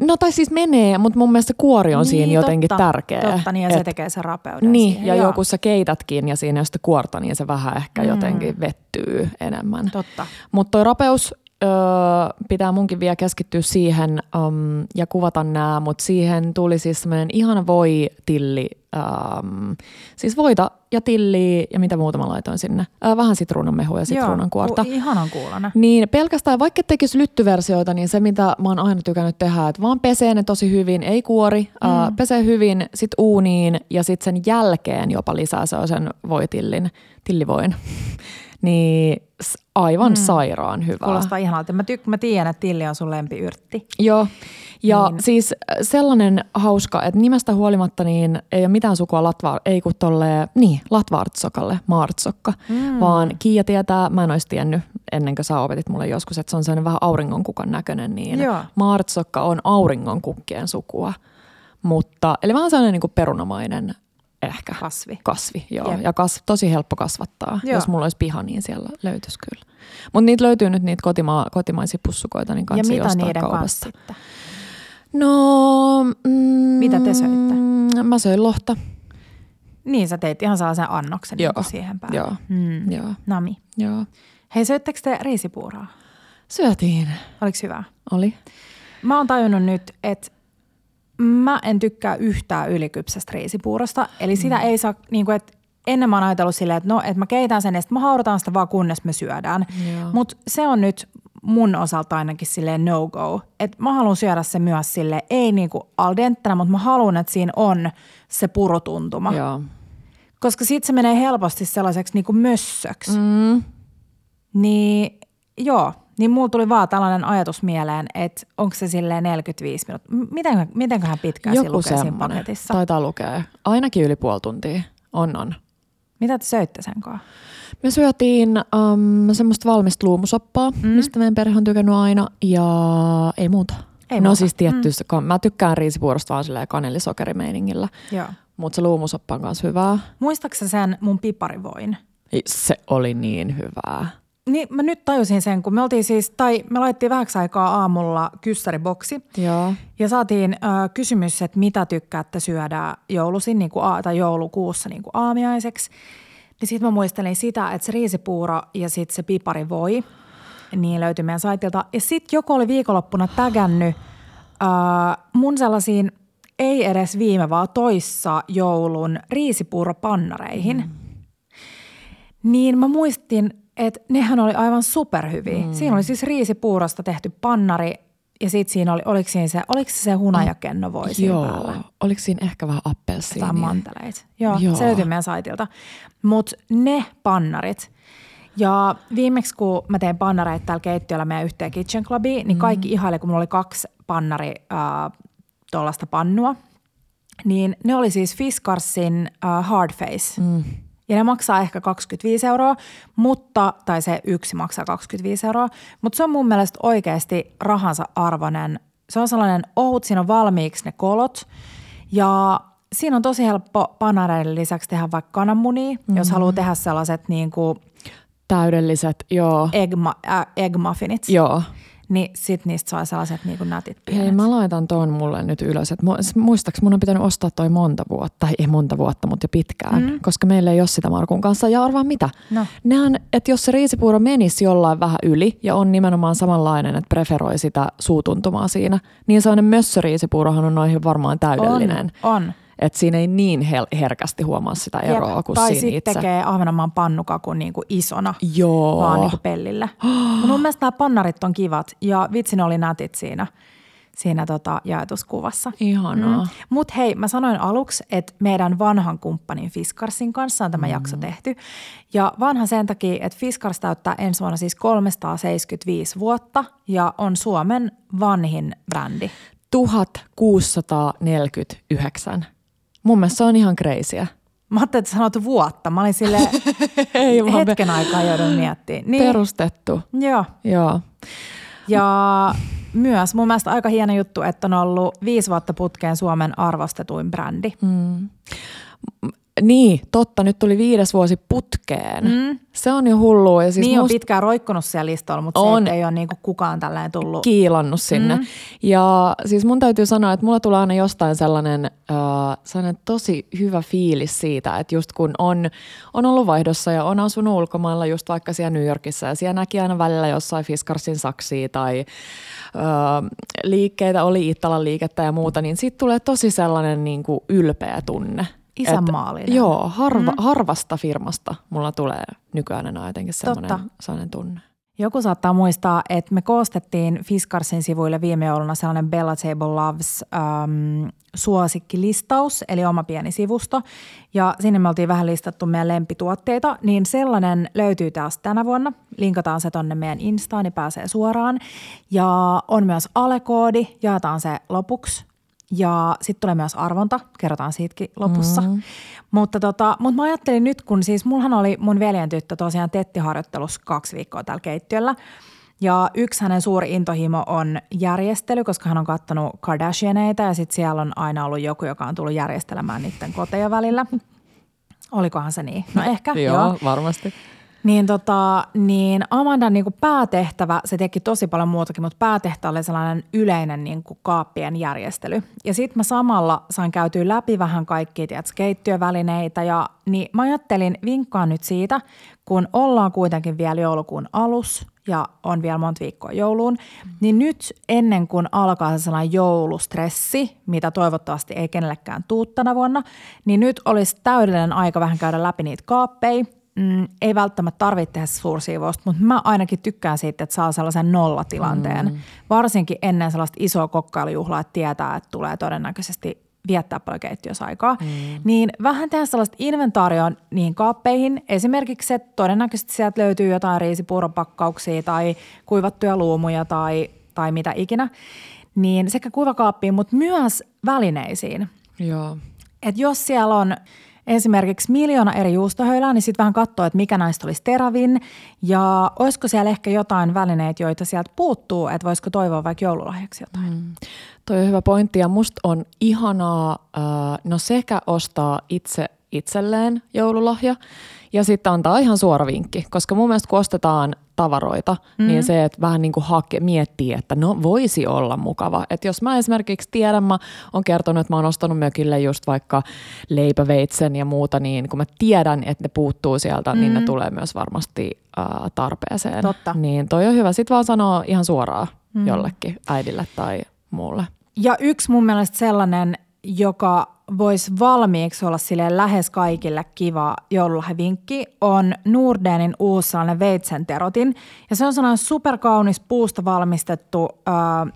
No tai siis menee, mutta mun mielestä se kuori on siinä jotenkin totta, tärkeä. Totta, niin ja se Et- tekee sen rapeuden Niin, siihen. ja Joo, joku sä keitätkin ja siinä on sitä kuorta, niin se vähän ehkä mm. jotenkin vettyy enemmän. Totta. Mutta toi rapeus öö, pitää munkin vielä keskittyä siihen um, ja kuvata nämä, mutta siihen tuli siis semmoinen ihana voi tilli, um, siis voita ja tilliä ja mitä muuta mä laitoin sinne. Öö, vähän sitruunanmehua ja sitruunan kuorta. ku- ihanan kuulona. Niin pelkästään, vaikka tekisi lyttyversioita, niin se mitä mä oon aina tykännyt tehdä, että vaan pesee ne tosi hyvin, ei kuori, mm. ää, pesee hyvin, sit uuniin ja sit sen jälkeen jopa lisää sellaisen voitillin, tillivoin. <laughs> niin aivan mm. sairaan hyvää. Kuulostaa ihanalta. Mä, tyk- mä tiedän, että Tilli on sun lempiyrtti. Joo, ja niin. Siis äh, sellainen hauska, että nimestä huolimatta niin ei ole mitään sukua latva, ei kun tolleen, niin, latvartsokalle, maartsokka, mm. vaan Kiia tietää, mä en olisi tiennyt ennen kuin sä opetit mulle joskus, että se on sellainen vähän auringonkukan näköinen, niin Joo. maartsokka on auringonkukkien sukua. Mutta, eli vähän sellainen niin kuin perunamainen ehkä Kasvi. kasvi. Joo. Jep. Ja kas, tosi helppo kasvattaa. Joo. Jos mulla olisi piha, niin siellä löytyisi kyllä. Mutta niitä löytyy nyt niitä kotima- kotimaisia pussukoita, niin Ja kanssa mitä niiden kaupasta. kanssa sitten? No, mm, Mitä te söitte? Mä söin lohta. Niin, sä teit ihan sellaisen annoksen Joo. niin siihen päälle. Joo. Mm. Joo. Nami. Joo. Hei, söittekö te riisipuuraa? Syötiin. Oliko hyvä? Oli. Mä oon tajunnut nyt, että mä en tykkää yhtään ylikypsästä riisipuurosta. Eli sitä ei saa, niin kuin, että ennen mä oon ajatellut silleen, että no, että mä keitän sen ja sitten mä haudutaan sitä vaan kunnes me syödään. Mutta se on nyt mun osalta ainakin silleen no go. Että mä haluan syödä se myös sille ei niinku al dentenä, mutta mä haluan, että siinä on se purutuntuma. Joo. Koska sit se menee helposti sellaiseksi niinku mössöksi. Mm. Niin joo, niin mulla tuli vaan tällainen ajatus mieleen, että onko se silleen 45 minuuttia. Miten, mitenköhän pitkään Joku lukee siinä paketissa? Taitaa lukea. Ainakin yli puoli tuntia. On, on. Mitä te söitte sen kanssa? Me syötiin um, semmoista valmista luumusoppaa, mm. mistä meidän perhe on tykännyt aina, ja ei muuta. Ei no muuta. siis tietty, mm. mä tykkään riisipuurosta vaan silleen kanelisokerimeiningillä, Joo. mutta se luumusoppa on kanssa hyvää. Muistaaksä sen mun piparivoin? Se oli niin hyvää. Niin mä nyt tajusin sen, kun me oltiin siis, tai me laitettiin vähäksi aikaa aamulla kyssäriboksi Joo. ja saatiin äh, kysymys, että mitä tykkäätte syödä joulusin niin kuin, a- tai joulukuussa niin kuin aamiaiseksi. Niin sitten mä muistelin sitä, että se riisipuuro ja sitten se piparivoi, niin löytyi meidän saitilta. Ja sitten joku oli viikonloppuna tägännyt äh, mun sellaisiin, ei edes viime, vaan toissa joulun riisipuuropannareihin. Mm. Niin mä muistin, että nehän oli aivan superhyviä. Mm. Siinä oli siis riisipuurosta tehty pannari ja sitten siinä oli, oliko, siinä se, oliko se se hunajakenno voi siinä Joo. päällä? Oliko siinä ehkä vähän appelsiinia? Jotain manteleita. Joo, Joo, se löytyy meidän saitilta. Mutta ne pannarit, ja viimeksi kun mä tein pannareita täällä keittiöllä meidän yhteen Kitchen Clubiin, niin kaikki ihaili, kun mulla oli kaksi pannari äh, tuollaista pannua. Niin ne oli siis Fiskarsin äh, Hard Face. Mm. Ja ne maksaa ehkä 25 euroa, mutta, tai se yksi maksaa 25 euroa, mutta se on mun mielestä oikeasti rahansa arvoinen. Se on sellainen ohut, siinä on valmiiksi ne kolot ja siinä on tosi helppo panareiden lisäksi tehdä vaikka kananmunia, mm-hmm. jos haluaa tehdä sellaiset niin kuin Täydelliset, joo. egg, ma- äh, egg muffinit, Joo. Niin sit niistä saa sellaiset niin kuin nätit Hei, pienet. mä laitan ton mulle nyt ylös. Et muistaaks mun on pitänyt ostaa toi monta vuotta, tai ei monta vuotta, mutta jo pitkään, mm. koska meillä ei ole sitä Markun kanssa. Ja arvaa mitä? No. Nehän, että jos se riisipuuro menisi jollain vähän yli ja on nimenomaan samanlainen, että preferoi sitä suutuntumaa siinä, niin sellainen mössöriisipuurohan on noihin varmaan täydellinen. On, on. Että siinä ei niin hel- herkästi huomaa sitä eroa Jep. kuin tai siinä sitten itse. tekee Ahvenanmaan pannukakun niin kuin isona. Joo. vaan niin kuin pellillä. <gasps> Mun mielestä nämä pannarit on kivat ja vitsi ne oli nätit siinä, siinä tota jaetuskuvassa. Ihanaa. Mm. Mutta hei, mä sanoin aluksi, että meidän vanhan kumppanin Fiskarsin kanssa on tämä mm. jakso tehty. Ja vanha sen takia, että Fiskars täyttää ensi vuonna siis 375 vuotta ja on Suomen vanhin brändi. 1649. Mun mielestä se on ihan kreisiä. Mä ajattelin, että sanot vuotta. Mä olin sille <laughs> Ei, hetken aikaa joudun miettimään. Niin, Perustettu. joo. Joo. Ja myös mun mielestä aika hieno juttu, että on ollut viisi vuotta putkeen Suomen arvostetuin brändi. Mm. Niin, totta. Nyt tuli viides vuosi putkeen. Mm. Se on jo hullua. Ja siis niin on musta pitkään roikkunut siellä listalla, mutta on. On. se, ei ole niinku kukaan tällainen tullut. kiilannut sinne. Mm. Ja siis mun täytyy sanoa, että mulla tulee aina jostain sellainen, äh, sellainen tosi hyvä fiilis siitä, että just kun on, on ollut vaihdossa ja on asunut ulkomailla just vaikka siellä New Yorkissa ja siellä näki aina välillä jossain Fiskarsin saksia tai äh, liikkeitä, oli Ittalan liikettä ja muuta, niin siitä tulee tosi sellainen niin kuin ylpeä tunne. Isänmaallinen. Et, joo, harva, mm. harvasta firmasta mulla tulee nykyään enää jotenkin semmoinen, sellainen tunne. Joku saattaa muistaa, että me koostettiin Fiskarsin sivuille viime jouluna sellainen Bella Table Loves äm, suosikkilistaus, eli oma pieni sivusto. Ja sinne me oltiin vähän listattu meidän lempituotteita, niin sellainen löytyy taas tänä vuonna. Linkataan se tonne meidän Instaan, niin pääsee suoraan. Ja on myös alekoodi, jaetaan se lopuksi. Ja sitten tulee myös arvonta, kerrotaan siitäkin lopussa. Mm. Mutta, tota, mutta mä ajattelin nyt, kun siis mullahan oli mun veljen tyttö tosiaan tettiharjoittelussa kaksi viikkoa täällä keittiöllä, Ja yksi hänen suuri intohimo on järjestely, koska hän on kattanut Kardashianeita ja sitten siellä on aina ollut joku, joka on tullut järjestelemään niiden koteja välillä. Olikohan se niin? No <laughs> ehkä, joo, joo. varmasti. Niin, tota, niin Amandan niin kuin päätehtävä, se teki tosi paljon muutakin, mutta päätehtävä oli sellainen yleinen niin kuin kaappien järjestely. Ja sitten mä samalla sain käytyä läpi vähän kaikkia tiedät, keittiövälineitä ja niin mä ajattelin vinkkaa nyt siitä, kun ollaan kuitenkin vielä joulukuun alus ja on vielä monta viikkoa jouluun, niin nyt ennen kuin alkaa se sellainen joulustressi, mitä toivottavasti ei kenellekään tuu tänä vuonna, niin nyt olisi täydellinen aika vähän käydä läpi niitä kaappeja, mm, ei välttämättä tarvitse tehdä suursiivousta, mutta mä ainakin tykkään siitä, että saa sellaisen nollatilanteen. Mm. Varsinkin ennen sellaista isoa kokkailujuhlaa, että tietää, että tulee todennäköisesti viettää paljon keittiösaikaa. Mm. Niin vähän tehdä sellaista inventaarioon niihin kaappeihin. Esimerkiksi, että todennäköisesti sieltä löytyy jotain riisipuuropakkauksia tai kuivattuja luumuja tai, tai mitä ikinä. Niin sekä kuivakaappiin, mutta myös välineisiin. Joo. Et jos siellä on esimerkiksi miljoona eri juustohöylää, niin sitten vähän katsoa, että mikä näistä olisi terävin ja olisiko siellä ehkä jotain välineitä, joita sieltä puuttuu, että voisiko toivoa vaikka joululahjaksi jotain. Mm. Toi on hyvä pointti ja musta on ihanaa äh, no sekä ostaa itse itselleen joululahja ja sitten antaa ihan suora vinkki, koska mun mielestä kun ostetaan tavaroita, mm. niin se, että vähän niin kuin hake, miettii, että no voisi olla mukava. Että jos mä esimerkiksi tiedän, mä oon kertonut, että mä oon ostanut mökille just vaikka leipäveitsen ja muuta, niin kun mä tiedän, että ne puuttuu sieltä, mm. niin ne mm. tulee myös varmasti äh, tarpeeseen. Totta. Niin toi on hyvä. Sitten vaan sanoa ihan suoraan mm. jollekin äidille tai muulle. Ja yksi mun mielestä sellainen, joka voisi valmiiksi olla sille lähes kaikille kiva joululahjavinkki, on Nordenin uusi sellainen veitsenterotin. Ja se on sellainen superkaunis puusta valmistettu,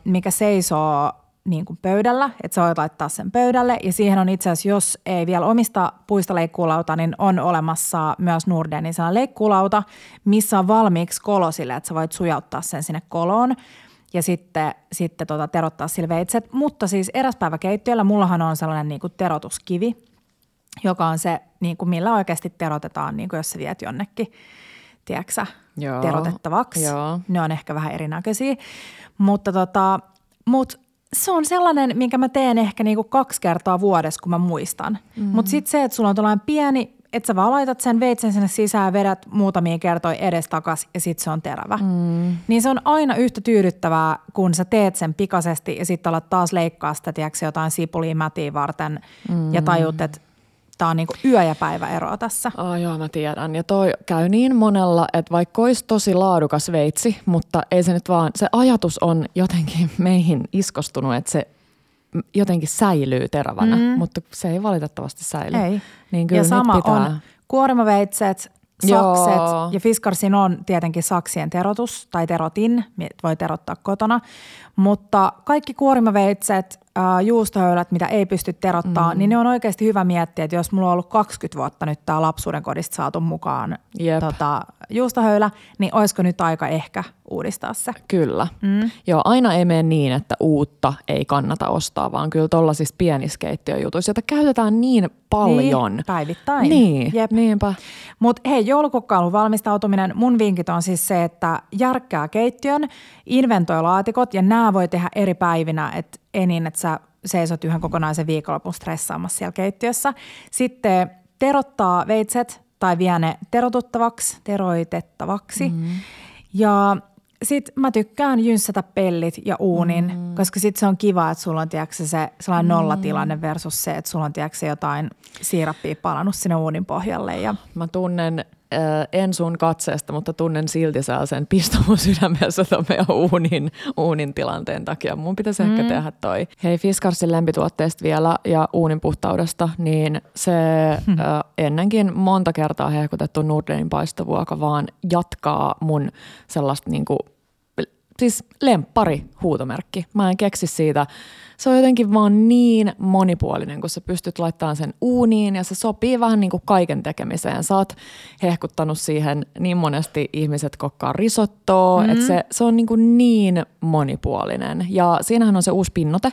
mikä seisoo niin kuin pöydällä, että sä voit laittaa sen pöydälle. Ja siihen on itse asiassa, jos ei vielä omista puista leikkuulauta, niin on olemassa myös Nordenin sellainen leikkuulauta, missä on valmiiksi kolo sille, että sä voit sujauttaa sen sinne koloon ja sitten, sitten tota, terottaa sillä veitset. Mutta siis eräspäiväkeittiöllä mullahan on sellainen niin kuin terotuskivi, joka on se, niin kuin millä oikeasti terotetaan, niin kuin jos sä viet jonnekin, tiedätkö Joo. terotettavaksi. Joo. Ne on ehkä vähän erinäköisiä. Mutta tota, mut se on sellainen, minkä mä teen ehkä niinku kaksi kertaa vuodessa, kun mä muistan. Mm-hmm. Mutta sitten se, että sulla on tällainen pieni että sä vaan laitat sen veitsen sinne sisään, vedät muutamia kertoja edes takas ja sitten se on terävä. Mm. Niin se on aina yhtä tyydyttävää, kun sä teet sen pikaisesti ja sitten alat taas leikkaa sitä, tiedätkö, jotain sipulia mätiä varten mm. ja tajut, että tämä on niinku yö- ja päivä eroa tässä. Oh, joo, mä tiedän. Ja toi käy niin monella, että vaikka olisi tosi laadukas veitsi, mutta ei se nyt vaan, se ajatus on jotenkin <laughs> meihin iskostunut, että se jotenkin säilyy terävänä, mm. mutta se ei valitettavasti säily. Ei. Niin kyllä ja sama pitää... on kuorimaveitset, sakset Joo. ja Fiskarsin on tietenkin saksien terotus tai terotin, voi terottaa kotona, mutta kaikki kuorimaveitset, äh, juustohöylät, mitä ei pysty terottaa, mm. niin ne on oikeasti hyvä miettiä, että jos mulla on ollut 20 vuotta nyt tämä lapsuuden kodista saatu mukaan Jep. tota, juustohöylä, niin olisiko nyt aika ehkä uudistaa se? Kyllä. Mm. Joo, aina ei mene niin, että uutta ei kannata ostaa, vaan kyllä tuollaisissa pienissä keittiöjutuissa, joita käytetään niin paljon. Niin, päivittäin. Niin, Jep. niinpä. Mutta hei, joulukokkailun valmistautuminen, mun vinkit on siis se, että järkkää keittiön, inventoi laatikot ja nämä voi tehdä eri päivinä, että ei niin, että sä seisot yhden kokonaisen viikonlopun stressaamassa siellä keittiössä. Sitten terottaa veitset tai vie ne terotuttavaksi, teroitettavaksi. Mm-hmm. Ja sitten mä tykkään jynssätä pellit ja uunin, mm. koska sitten se on kiva, että sulla on tiedätkö, se sellainen mm. nollatilanne versus se, että sulla on tiedätkö, jotain siirappia palannut sinne uunin pohjalle. Ja... Mä tunnen en sun katseesta, mutta tunnen silti sen pisto mun sydämessä ton meidän uunin, uunin tilanteen takia. Mun pitäisi mm. ehkä tehdä toi. Hei, Fiskarsin lempituotteesta vielä ja uunin puhtaudesta, niin se hmm. äh, ennenkin monta kertaa hehkutettu Nordlenin paistovuoka vaan jatkaa mun sellaista niinku, siis lemppari huutomerkki. Mä en keksi siitä se on jotenkin vaan niin monipuolinen, kun sä pystyt laittamaan sen uuniin ja se sopii vähän niin kuin kaiken tekemiseen. Sä oot hehkuttanut siihen niin monesti ihmiset kokkaa risottoa, mm. että se, se on niin, kuin niin monipuolinen. Ja siinähän on se uusi pinnote,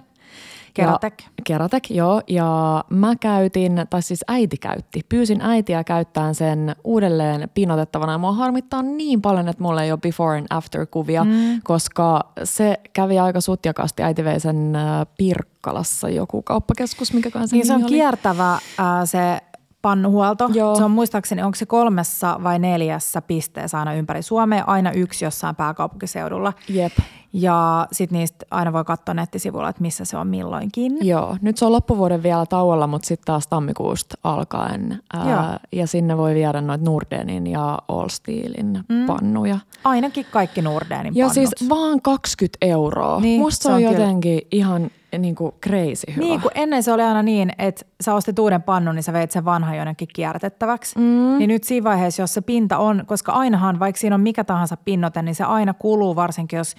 Keratek. Ja, Keratek, joo. Ja mä käytin, tai siis äiti käytti. Pyysin äitiä käyttämään sen uudelleen pinotettavana. Ja mua harmittaa niin paljon, että mulla ei ole before and after kuvia, mm. koska se kävi aika sutjakasti. Äiti vei sen äh, Pirkkalassa joku kauppakeskus, mikä kanssa Niin se on oli. kiertävä äh, se pannuhuolto. Joo. Se on muistaakseni, onko se kolmessa vai neljässä pisteessä aina ympäri Suomea, aina yksi jossain pääkaupunkiseudulla. Jep. Ja sitten niistä aina voi katsoa nettisivuilla, että missä se on milloinkin. Joo, nyt se on loppuvuoden vielä tauolla, mutta sitten taas tammikuusta alkaen. Joo. Ää, ja sinne voi viedä noita Nordenin ja All Steelin mm. pannuja. Ainakin kaikki Nordenin Ja pannut. siis vaan 20 euroa. Niin, Musta se on, on kyllä- jotenkin ihan niin kuin crazy hyvä. Niin, kun ennen se oli aina niin, että sä ostit uuden pannun, niin sä veit sen vanhan jonnekin kierrätettäväksi. Mm. Niin nyt siinä vaiheessa, jos se pinta on, koska ainahan, vaikka siinä on mikä tahansa pinnote, niin se aina kuluu, varsinkin jos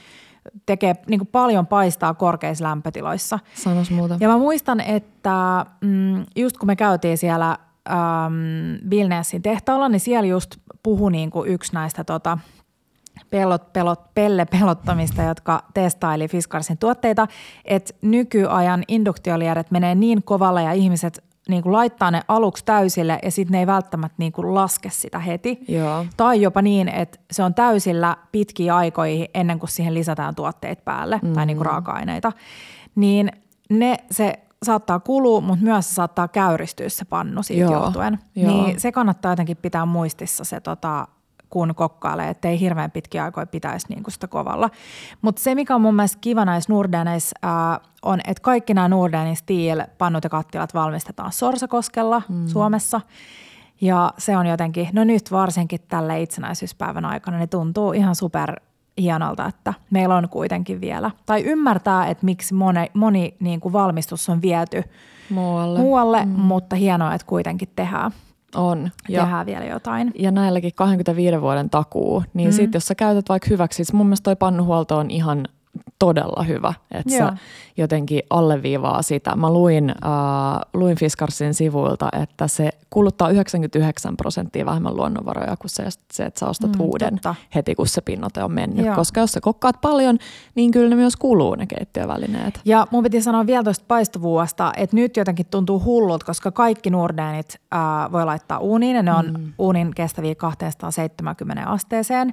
tekee niin kuin paljon paistaa korkeissa lämpötiloissa. Sanois muuta. Ja mä muistan, että mm, just kun me käytiin siellä ähm, Vilneessin tehtaalla, niin siellä just puhui niin kuin yksi näistä tota, pellot, pelot, pelle pelottamista, jotka testaili Fiskarsin tuotteita, että nykyajan induktioliedet menee niin kovalla ja ihmiset niin kuin laittaa ne aluksi täysille ja sitten ne ei välttämättä niin kuin laske sitä heti. Joo. Tai jopa niin, että se on täysillä pitkiä aikoihin ennen kuin siihen lisätään tuotteet päälle mm. tai niin kuin raaka-aineita. Niin ne, se saattaa kulua, mutta myös se saattaa käyristyä se pannu siitä Joo, johtuen. joo. Niin se kannattaa jotenkin pitää muistissa se tota, kun kokkailee, että ei hirveän pitkiä aikoja pitäisi niinku sitä kovalla. Mutta se, mikä on mun mielestä kiva näissä Nordeneissa, äh, on, että kaikki nämä Nordenin Steel pannut ja kattilat valmistetaan Sorsakoskella mm. Suomessa. Ja se on jotenkin, no nyt varsinkin tälle itsenäisyyspäivän aikana, niin tuntuu ihan super hienolta, että meillä on kuitenkin vielä. Tai ymmärtää, että miksi moni, moni niin kuin valmistus on viety Muualle. muualle, mm. mutta hienoa, että kuitenkin tehdään, On. Ja, tehdään vielä jotain. ja näilläkin 25 vuoden takuu, niin mm. sit jos sä käytät vaikka hyväksi, siis mun mielestä toi pannuhuolto on ihan todella hyvä, että Joo. se jotenkin alleviivaa sitä. Mä luin, äh, luin Fiskarsin sivuilta, että se kuluttaa 99 prosenttia vähemmän luonnonvaroja kuin se, se että sä ostat Mm, uuden totta. heti, kun se pinnote on mennyt. Joo. Koska jos sä kokkaat paljon, niin kyllä ne myös kuluu ne keittiövälineet. Ja mun piti sanoa vielä tuosta paistuvuudesta, että nyt jotenkin tuntuu hullut, koska kaikki Nordenit ää, voi laittaa uuniin ja ne on mm. uunin kestäviä 270 asteeseen.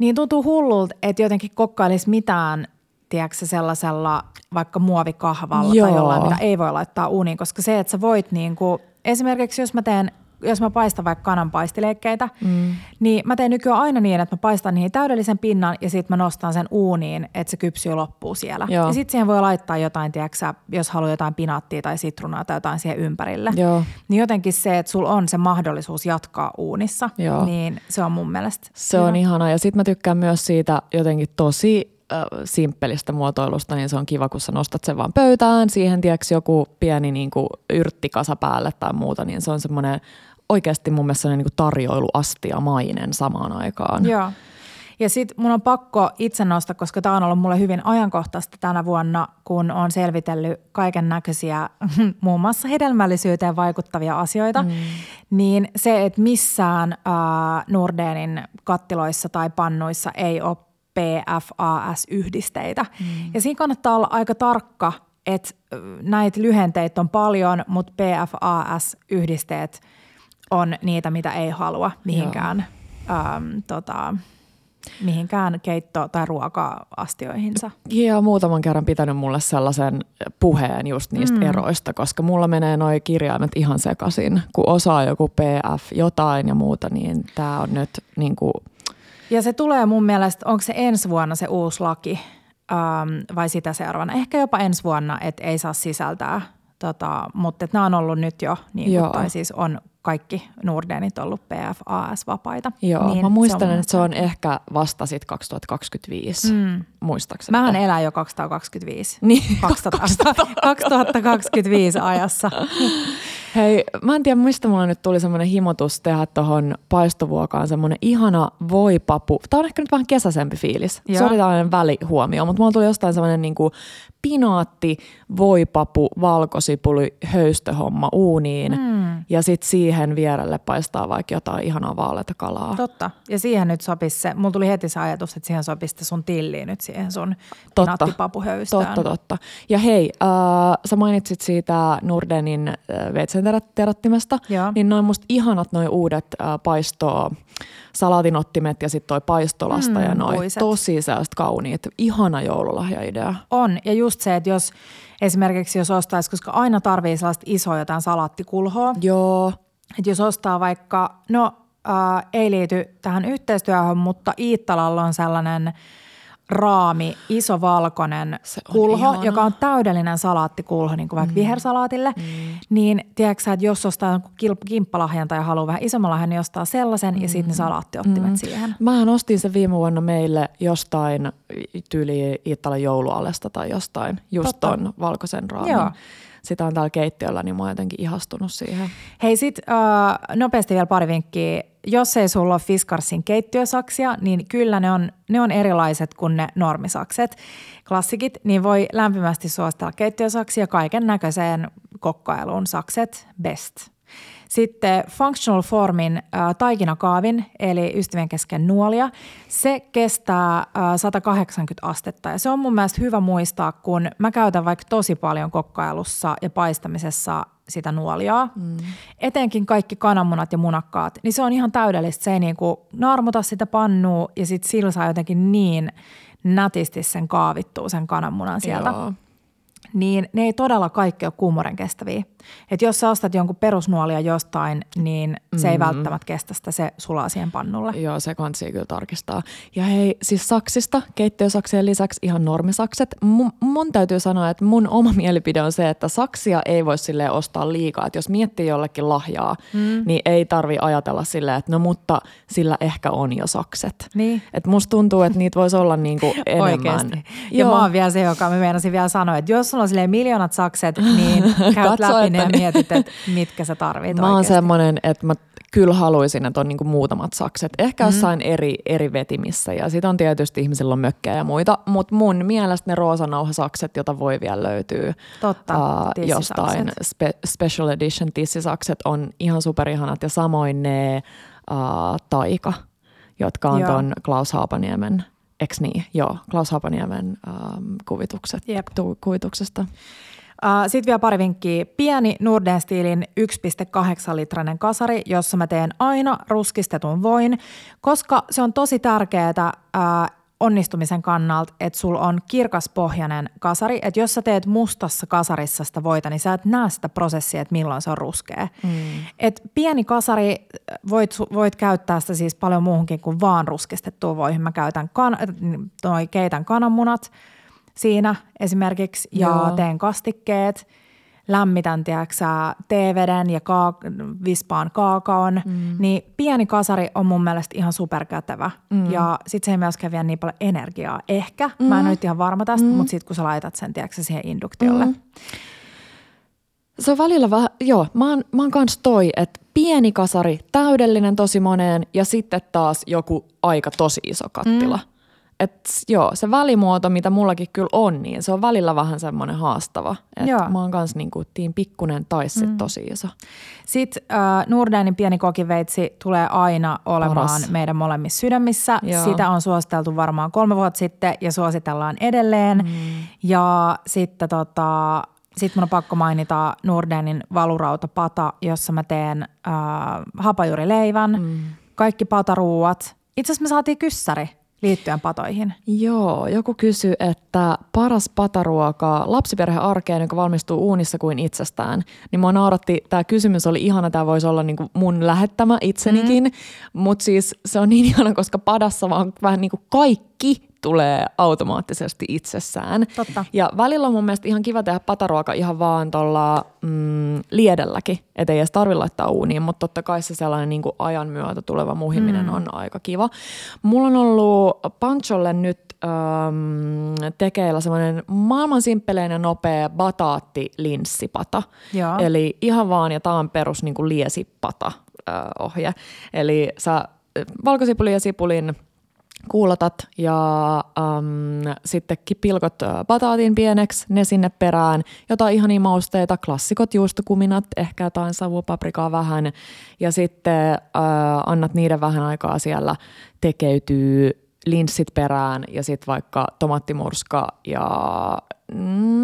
Niin tuntuu hullulta, että jotenkin kokkailisi mitään, tiedätkö, sellaisella vaikka muovikahvalla Joo. tai jollain, mitä ei voi laittaa uuniin, koska se, että sä voit niin kuin, esimerkiksi jos mä teen jos mä paistan vaikka kananpaistileikkeitä, mm. niin mä teen nykyään aina niin, että mä paistan niihin täydellisen pinnan ja sitten mä nostan sen uuniin, että se kypsyy loppuun siellä. Joo. Ja sitten siihen voi laittaa jotain, tiedätkö, jos haluaa jotain pinaattia tai sitruunaa tai jotain siihen ympärille. Joo. Niin jotenkin se, että sulla on se mahdollisuus jatkaa uunissa, Joo. niin se on mun mielestä Se on ihana ja sitten mä tykkään myös siitä jotenkin tosi äh, simppelistä muotoilusta, niin se on kiva, kun sä nostat sen vaan pöytään, siihen tiedätkö joku pieni niin kuin, yrttikasa päälle tai muuta, niin se on semmoinen oikeasti mun mielestä niin tarjoiluastiamainen samaan aikaan. Joo. Ja sitten mun on pakko itse nostaa, koska tämä on ollut mulle hyvin ajankohtaista tänä vuonna, kun on selvitellyt kaiken näköisiä <laughs> muun muassa hedelmällisyyteen vaikuttavia asioita, mm. niin se, että missään äh, Nordenin kattiloissa tai pannuissa ei ole PFAS-yhdisteitä. Mm. Ja siinä kannattaa olla aika tarkka, että näitä lyhenteitä on paljon, mutta PFAS-yhdisteet on niitä, mitä ei halua mihinkään, ähm, tota, mihinkään keitto- tai ruoka-astioihinsa. Ja on muutaman kerran pitänyt mulle sellaisen puheen just niistä mm. eroista, koska mulla menee noi kirjaimet ihan sekaisin. Kun osaa joku PF jotain ja muuta, niin tämä on nyt niin kuin, Ja se tulee mun mielestä, onko se ensi vuonna se uusi laki ähm, vai sitä seuraavana? Ehkä jopa ensi vuonna, että ei saa sisältää, tota, mutta nämä on ollut nyt jo, niin kuin, tai siis on kaikki Nordenit ollut PFAS-vapaita. Joo, niin mä muistan, mun että se on ehkä vasta sit 2025, mm. muistaakseni. Mähän elän jo 225. Niin, 2000, 2025 ajassa. <laughs> Hei, mä en tiedä mistä mulla nyt tuli semmoinen himotus tehdä tuohon paistovuokaan semmoinen ihana voipapu. Tää on ehkä nyt vähän kesäisempi fiilis. Joo. Se oli tällainen välihuomio, mutta mulla tuli jostain semmoinen niinku pinaatti, voipapu, valkosipuli, höystöhomma uuniin. Mm. Ja sitten siihen vierelle paistaa vaikka jotain ihanaa vaaleita kalaa. Totta. Ja siihen nyt sopisi se, mulla tuli heti se ajatus, että siihen sopisi sun tilliin nyt siihen sun Totta. Totta, totta. Ja hei, äh, sä mainitsit siitä Nordenin äh, veitsenterottimesta, Joo. niin noin musta ihanat noin uudet äh, paisto salaatinottimet ja sitten toi paistolasta Mm, ja noin puiset. tosi sellaista kauniit. Ihana joululahjaidea. On, ja just se, että jos esimerkiksi jos ostaisi, koska aina tarvii sellaista isoa jotain salaattikulhoa, Joo, että jos ostaa vaikka, no äh, ei liity tähän yhteistyöhön, mutta Iittalalla on sellainen raami, iso valkoinen Se kulho, ihana. joka on täydellinen salaattikulho, niin kuin vaikka mm. vihersalaatille, mm. niin tiedätkö että jos ostaa kimppalahjan tai haluaa vähän isomman lahjan, niin ostaa sellaisen mm. ja sitten ne salaattiottimet mm. siihen. Mähän ostin sen viime vuonna meille jostain tyyli Iittalan joulualesta tai jostain, just Totta. ton valkoisen raamin. Joo. Sitä on täällä keittiöllä, niin mä oon jotenkin ihastunut siihen. Hei sit äh, nopeasti vielä pari vinkkiä. Jos ei sulla ole Fiskarsin keittiösaksia, niin kyllä ne on, ne on erilaiset kuin ne normisakset, klassikit, niin voi lämpimästi suositella keittiösaksia kaiken näköiseen kokkailuun sakset best. Sitten Functional Formin äh, taikinakaavin, eli ystävien kesken nuolia, se kestää äh, 180 astetta. Ja se on mun mielestä hyvä muistaa, kun mä käytän vaikka tosi paljon kokkailussa ja paistamisessa sitä nuoliaa. Mm. Etenkin kaikki kananmunat ja munakkaat, niin se on ihan täydellistä. Se ei niinku naarmuta sitä pannua ja sitten sillä saa jotenkin niin nätisti sen kaavittuu sen kananmunan sieltä Joo. Niin ne ei todella kaikki ole kuumoren kestäviä. Et jos sä ostat jonkun perusnuolia jostain, niin se Mm. ei välttämättä kestä sitä, se sulaa siihen pannulle. Joo, se kansi kyllä tarkistaa. Ja hei, siis saksista, keittiösaksien lisäksi ihan normisakset. Mun, mun täytyy sanoa, että mun oma <laughs> mielipide on se, että saksia ei voi sille ostaa liikaa. Että jos miettii jollekin lahjaa, mm. niin ei tarvi ajatella silleen, että no mutta sillä ehkä on jo sakset. Niin. Et musta tuntuu, että niitä voisi olla niinku <laughs> enemmän. Oikeasti. Ja mä oon vielä se, joka me meinasin vielä sanoa, että jos sulla on silleen miljoonat sakset, niin <laughs> käyt Katso, läpi ne ja ne- mietit, että mitkä sä tarvit Mä oon semmoinen, että mä kyllä haluaisin, että on niinku muutamat sakset. Ehkä jossain eri, eri vetimissä. Ja sit on tietysti ihmisillä on mökkejä ja muita, mutta mun mielestä ne roosanauhasakset, jota voi vielä löytyä Totta, tissisakset. jostain. Spe, special edition tissisakset on ihan superihanat. Ja samoin ne uh, taika, jotka on Joo. ton Klaus Haapaniemen, eks niin? Joo, Klaus Haapaniemen um, kuvitukset, Jep. tu, kuvituksesta. Sitten vielä pari vinkkiä. Pieni Norden-stiilin 1,8-litrainen kasari, jossa mä teen aina ruskistetun voin, koska se on tosi tärkeää ää, onnistumisen kannalta, että sulla on kirkaspohjainen kasari. Että jos sä teet mustassa kasarissa sitä voita, niin sä et näe sitä prosessia, että milloin se on ruskea. Mm. Et pieni kasari, voit, voit käyttää sitä siis paljon muuhunkin kuin vaan ruskistettuun voihin. Mä käytän kan, toi, keitän kananmunat, siinä esimerkiksi ja Joo. teen kastikkeet, lämmitän tiedäksä, teeveden ja kaak- vispaan kaakaon, mm. niin pieni kasari on mun mielestä ihan superkätevä. Mm. Ja sit se ei myöskään vie niin paljon energiaa. Ehkä, mm. mä en ole nyt ihan varma tästä, mm. mutta sit kun sä laitat sen tiedäksä siihen induktiolle. Mm. Se on välillä vähän, joo, mä oon, mä oon kans toi, että pieni kasari, täydellinen tosi moneen ja sitten taas joku aika tosi iso kattila. Mm. Et joo, se välimuoto, mitä mullakin kyllä on, niin se on välillä vähän semmoinen haastava. Et Joo. mä oon kans niinku tiin pikkunen tai sit mm. tosi iso. Sitten äh, Nordenin pieni kokiveitsi tulee aina olemaan Paras. meidän molemmissa sydämissä. Joo. Sitä on suositeltu varmaan kolme vuotta sitten ja suositellaan edelleen. Mm. Ja sitten tota, sit mun on pakko mainita Nordenin valurautapata, jossa mä teen äh, hapajuurileivän, mm. kaikki pataruuat. Itse asiassa me saatiin kyssäri liittyen patoihin. Joo, joku kysyy, että paras pataruoka lapsiperheen arkeen, joka valmistuu uunissa kuin itsestään. Niin mua nauratti, tämä kysymys oli ihana, tämä voisi olla niinku mun lähettämä itsenikin, mm. mutta siis se on niin ihana, koska padassa vaan vähän niinku kaikki tulee automaattisesti itsessään. Totta. Ja välillä on mun mielestä ihan kiva tehdä pataruoka ihan vaan tuolla mm, liedelläkin, ettei edes tarvitse laittaa uuniin, mutta totta kai se sellainen niin kuin ajan myötä tuleva muhiminen mm. on aika kiva. Mulla on ollut Pancholle nyt äm, tekeillä semmoinen maailman simppeleinen ja nopea bataatti-linssipata. Joo. Eli ihan vaan, ja tämä on perus niin kuin liesipata äh, ohje. Eli sä äh, valkosipulin ja sipulin kuulatat ja äm, sitten pilkot äh, bataatin pieneksi, ne sinne perään, jotain ihania mausteita, klassikot, juustokuminat, ehkä jotain savupaprikaa vähän. Ja sitten äh, annat niiden vähän aikaa siellä tekeytyy linssit perään ja sitten vaikka tomattimurska ja mm,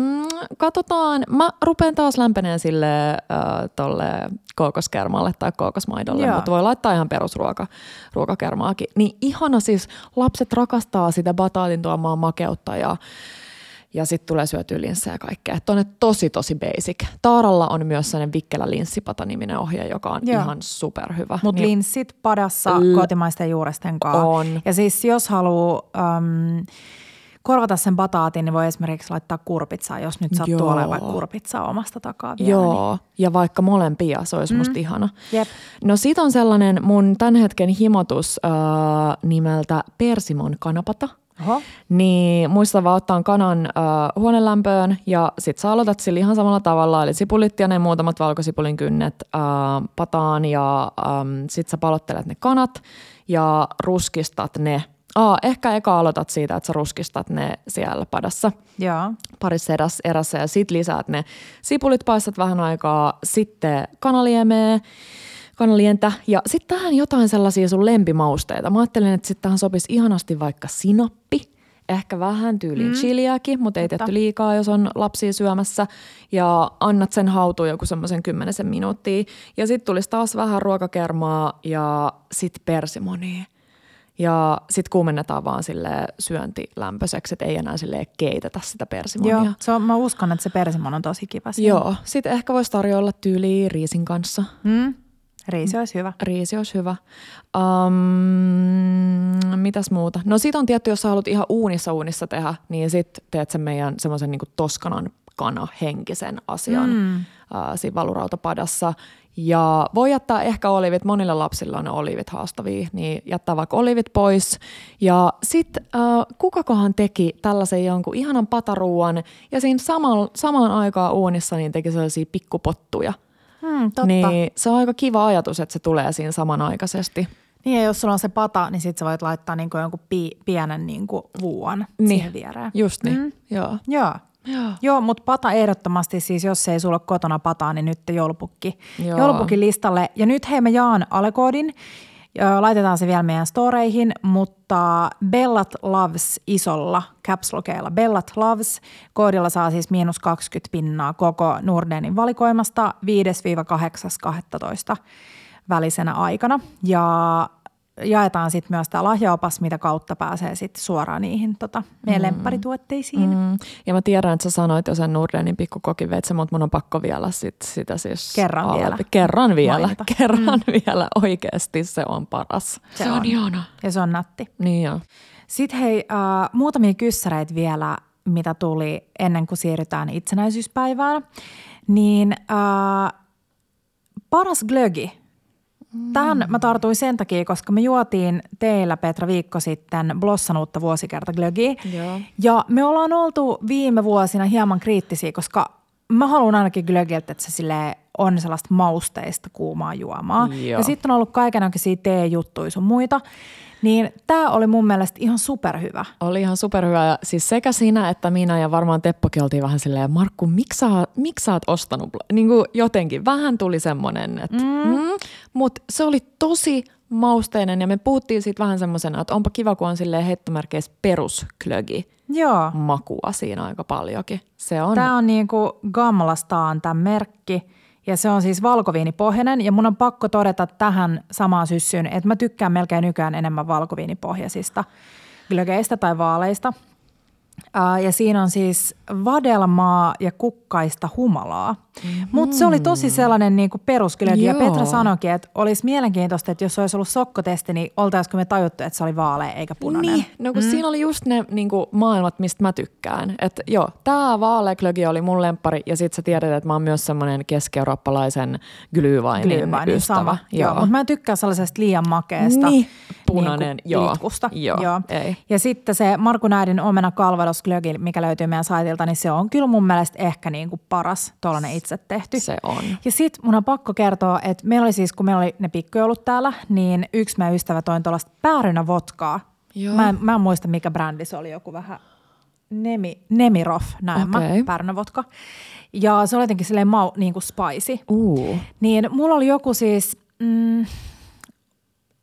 katsotaan. Mä rupean taas lämpeneen sille äh, tolle kookoskermalle tai kookosmaidolle, Joo. mutta voi laittaa ihan perusruoka, ruokakermaakin. Niin ihana siis, lapset rakastaa sitä bataatin tuomaa makeutta ja ja sitten tulee syötyä linssejä ja kaikkea. Että on ne tosi tosi basic. Taaralla on myös sellainen Vikkelä linssipata-niminen ohje, joka on Joo. ihan superhyvä. Mutta Niin- linssit padassa L- kotimaisten juuresten kanssa. On. Ja siis jos haluaa äm, korvata sen bataatin, niin voi esimerkiksi laittaa kurpitsaa, jos nyt sattuu Joo. olemaan vaikka kurpitsaa omasta takaa vielä. Niin. Joo, ja vaikka molempia, se olisi mm. musta ihana. Jep. No sit on sellainen mun tämän hetken himotus äh, nimeltä Persimon kanapata. Oho. Niin muista vaan ottaa kanan äh, huonelämpöön ja sit sä aloitat sillä ihan samalla tavalla, eli sipulit ja ne muutamat valkosipulin kynnet äh, pataan ja ähm, sit sä palottelet ne kanat ja ruskistat ne. Aa, ehkä eka aloitat siitä, että sä ruskistat ne siellä padassa Joo. parissa eräs, erässä ja sit lisäät ne sipulit, paistat vähän aikaa, sitten kanaliemeä, kanalientä ja sitten tähän jotain sellaisia sun lempimausteita. Mä ajattelin, että sitten tähän sopisi ihanasti vaikka sinappi, ehkä vähän tyyliin mm. chiliäkin, mutta ei tehty liikaa, jos on lapsia syömässä. Ja annat sen hautua joku semmoisen kymmenisen minuuttia. Ja sitten tulisi taas vähän ruokakermaa ja sitten persimonia. Ja sitten kuumennetaan vaan sille syöntilämpöiseksi, että ei enää sille keitetä sitä persimonia. Joo. Se on, mä uskon, että se persimon on tosi kiva. siinä. Joo. Sitten ehkä voisi tarjoilla tyyliin riisin kanssa. Mm. Riisi olisi hyvä. Riisi olisi hyvä. Um, mitäs muuta? No sit on tietty, jos sä haluat ihan uunissa uunissa tehdä, niin sit teet sen meidän semmoisen niinku toskanan kana henkisen asian mm. uh, siinä valurautapadassa. Ja voi jättää ehkä olivit, monille lapsilla on olivit haastavia, niin jättää vaikka olivit pois. Ja sitten uh, kukakohan teki tällaisen jonkun ihanan pataruuan ja siinä saman, samaan aikaan uunissa niin teki sellaisia pikkupottuja. Mm, totta. Niin se on aika kiva ajatus, että se tulee siinä samanaikaisesti. Niin ja jos sulla on se pata, niin sit sä voit laittaa niinku jonkun pi- pienen niinku vuuan Niin. siihen viereen. Just niin, mm. joo. Joo. Joo. Joo, mutta pata ehdottomasti, siis jos ei sulla ole kotona pataa, niin nyt joulupukki, Joo. joulupukin listalle. Ja nyt hei mä jaan alekoodin, laitetaan se vielä meidän storeihin, mutta Bellat Loves isolla caps lockeilla. Bellat Loves koodilla saa siis miinus 20 pinnaa koko Nordenin valikoimasta 5-8.12 välisenä aikana. Ja jaetaan sitten myös tämä lahjaopas, mitä kautta pääsee sitten suoraan niihin tota, meidän mm. lempparituotteisiin. Mm. Ja mä tiedän, että sä sanoit jo sen Nordenin pikkukokiveitsen, mutta mun on pakko vielä sit sitä siis... Kerran alle- vielä. Kerran vielä. Mainita. <laughs> Kerran mm. vielä. Oikeasti se on paras. Se on. ihana. Ja se on nätti. Niin joo. Sitten hei, äh, muutamia kyssäreitä vielä, mitä tuli ennen kuin siirrytään itsenäisyyspäivään. Niin äh, paras glögi. Tähän mä tartuin sen takia, koska me juotiin teillä, Petra, viikko sitten blossanuutta vuosikerta glögiä. Joo. Ja me ollaan oltu viime vuosina hieman kriittisiä, koska mä haluan ainakin glögiltä, että se silleen on sellaista mausteista kuumaa juomaa. Joo. Ja sitten on ollut kaikenlaisia teejuttuja sun muita. Niin tämä oli mun mielestä ihan superhyvä. Oli ihan superhyvä. Ja siis sekä sinä että minä ja varmaan Teppokin oltiin vähän silleen, Markku, miksi sä, miksi sä oot ostanut? blo-" Niin kuin jotenkin vähän tuli semmoinen, että mm. Mm, mutta se oli tosi mausteinen ja me puhuttiin siitä vähän semmoisena, että onpa kiva, kun on silleen heittomerkeissä perusklögi Joo. makua siinä aika paljonkin. Se on, Tämä on niinku Gamlastaan tämä merkki ja se on siis valkoviinipohjainen ja mun on pakko todeta tähän samaan syssyyn, että mä tykkään melkein nykyään enemmän valkoviinipohjaisista glögeistä tai vaaleista. Ja siinä on siis vadelmaa ja kukkaista humalaa. Mm-hmm. Mutta se oli tosi sellainen niin kuin. Ja Joo. Petra sanoikin, että olisi mielenkiintoista, että jos olisi ollut sokkotesti, niin oltaisiko me tajuttu, että se oli vaalea eikä punainen. Niin, no kun mm. siinä oli just ne niin kuin, maailmat, mistä mä tykkään. Että joo, tää vaaleaklögi oli mun lemppari ja sit sä tiedät, että mä oon myös semmoinen keski-eurooppalaisen glühweinin ystävä. sama. Joo. Mutta mä en tykkää sellaisesta liian makeasta Niin, punainen, niinku joo. litkusta. Joo, ei. Ja sitten se Markku Näidin omena Calvados glögi, mikä löytyy meidän saitilta, niin se on kyllä mun mielestä ehkä niinku paras tuollainen itse tehty. Se on. Ja sitten mun on pakko kertoa, että meillä oli siis, kun meillä oli ne pikkujoulut täällä, niin yksi meidän ystävä toi tuollaista päärynä votkaa. Joo. Mä en, mä en muista, mikä brändi se oli, joku vähän Nemi, Nemirov, näin mä, Okei. päärynävotka. Ja se oli jotenkin silleen mau, niin kuin spicy. Uu. Niin mulla oli joku siis, mm,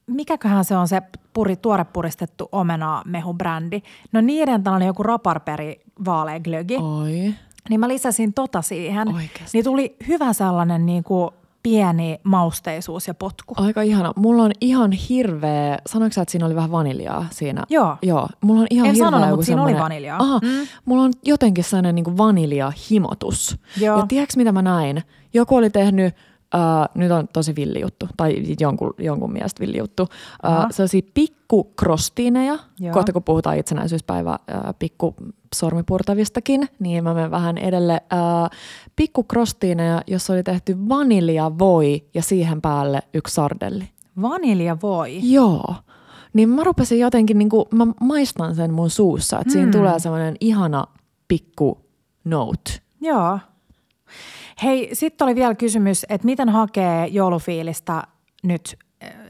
mikäköhän se on se puri, tuore puristettu omena mehubrändi. No niiden tällainen joku raparperi vaalea glögi. Oi. Niin mä lisäsin tota siihen. Oikeesti? Niin tuli hyvä sellainen niin kuin pieni mausteisuus ja potku. Aika ihana. Mulla on ihan hirveä, sanoitko sä, että siinä oli vähän vaniljaa siinä? Joo. Joo. Mulla on ihan En hirveä sanonut, mutta siinä oli vaniljaa. Aha, Mm. mulla on jotenkin sellainen niin vaniljahimotus. Joo. Ja tiedätkö mitä mä näin? Joku oli tehnyt, äh, nyt on tosi villi juttu, tai jonkun, jonkun mielestä villi juttu, äh, Aha. sellaisia pikkukrostiineja, Joo. kohta kun puhutaan itsenäisyyspäivä äh, pikku sormipurtavistakin, niin mä menen vähän edelle. Äh, pikkukrostiineja, jossa oli tehty vaniljavoi ja siihen päälle yksi sardelli. Vanilja voi. Joo. Niin mä rupesin jotenkin, niin kuin, mä maistan sen mun suussa, että siinä Mm. tulee semmoinen ihana pikku note. Joo. Hei, sitten oli vielä kysymys, että miten hakee joulufiilistä nyt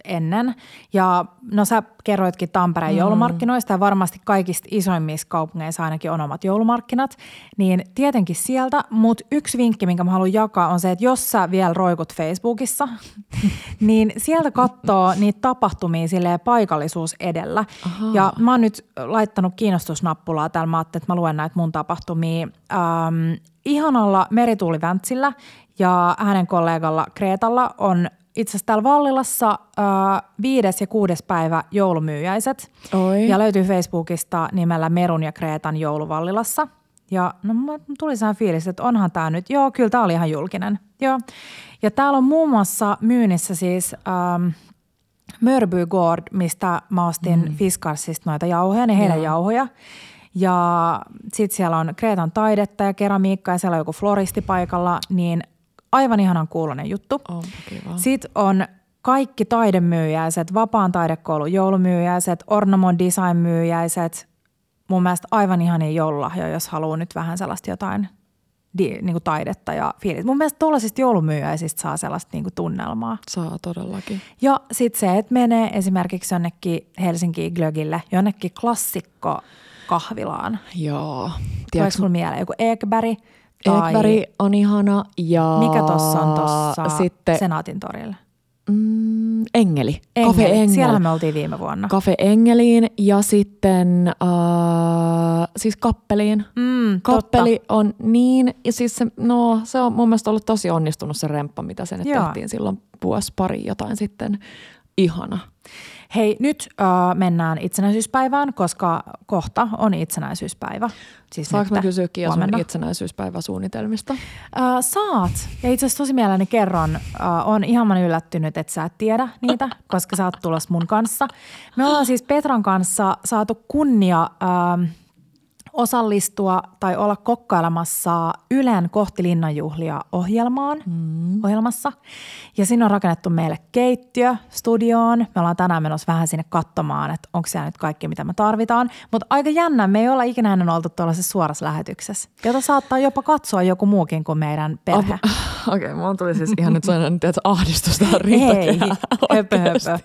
ennen. Ja no sä kerroitkin Tampereen mm. joulumarkkinoista ja varmasti kaikista isoimmissa kaupungeissa ainakin on omat joulumarkkinat. Niin tietenkin sieltä, mutta yksi vinkki, minkä mä haluan jakaa on se, että jos sä vielä roikut Facebookissa, <laughs> niin sieltä katsoo niitä tapahtumia silleen paikallisuus edellä. Ahaa. Ja mä oon nyt laittanut kiinnostusnappulaa täällä. Mä ajattelin, että mä luen näitä mun tapahtumia. Ähm, ihanalla merituuliväntsillä ja hänen kollegalla Kreetalla on itse asiassa täällä Vallilassa äh, viides ja kuudes päivä joulumyyjäiset. Oi. Ja löytyy Facebookista nimellä Merun ja Kreetan jouluvallilassa. Ja no tuli sehän fiilis, että onhan tämä nyt, joo kyllä tämä oli ihan julkinen. Joo. Ja täällä on muun muassa myynnissä siis ähm, Mörby Gård, mistä mä ostin mm. Fiskarsista noita jauhoja, ne heidän Joo. jauhoja. Ja sitten siellä on Kreetan taidetta ja keramiikkaa ja siellä on joku floristi paikalla, niin aivan ihanan kuulonen juttu. Kiva. Sitten on kaikki taidemyyjäiset, vapaan taidekoulun joulumyyjäiset, Ornamon design myyjäiset. Mun mielestä aivan ihania joululahjoja, jos haluaa nyt vähän sellaista jotain niin kuin taidetta ja fiilis. Mun mielestä tuollaisista joulumyyjäisistä saa sellaista niin kuin tunnelmaa. Saa todellakin. Ja sitten se, että menee esimerkiksi jonnekin Helsinkiin Glögille, jonnekin klassikko kahvilaan. Joo. Tuleeko sulla mieleen joku Ekberg tai Ekberg on ihana ja mikä tuossa on tuossa sitten Senaatin torilla? mm, Engeli. Engeli. Cafe Engel. Siellähän me oltiin viime vuonna. Cafe Engeliin ja sitten äh, siis Kappeliin. Mm, Kappeli on niin, ja siis se, no, se on mun mielestä ollut tosi onnistunut se remppa, mitä sen Joo. tehtiin silloin vuosi pari jotain sitten. Ihana. Hei, nyt äh, mennään itsenäisyyspäivään, koska kohta on itsenäisyyspäivä. Siis Saanko mä kysyäkin sun itsenäisyyspäiväsuunnitelmista? Äh, saat. Ja itse asiassa tosi mielelläni kerron. Äh, on ihan yllättynyt, että sä et tiedä niitä, <laughs> koska sä oot tulossa mun kanssa. Me ollaan siis Petran kanssa saatu kunnia äh, osallistua tai olla kokkailemassa Ylen kohti linnanjuhlia ohjelmaan, mm. ohjelmassa. Ja sinne on rakennettu meille keittiö studioon. Me ollaan tänään menossa vähän sinne katsomaan, että onko siellä nyt kaikki, mitä me tarvitaan. Mutta aika jännä, me ei olla ikinä ennen oltu tuollaisessa suorassa lähetyksessä, jota saattaa jopa katsoa joku muukin kuin meidän perhe. <laughs> Okei, okay, mulla tuli siis ihan nyt sellainen tiedätkö, ahdistusta Ei, rintakehää. höpö, höpö.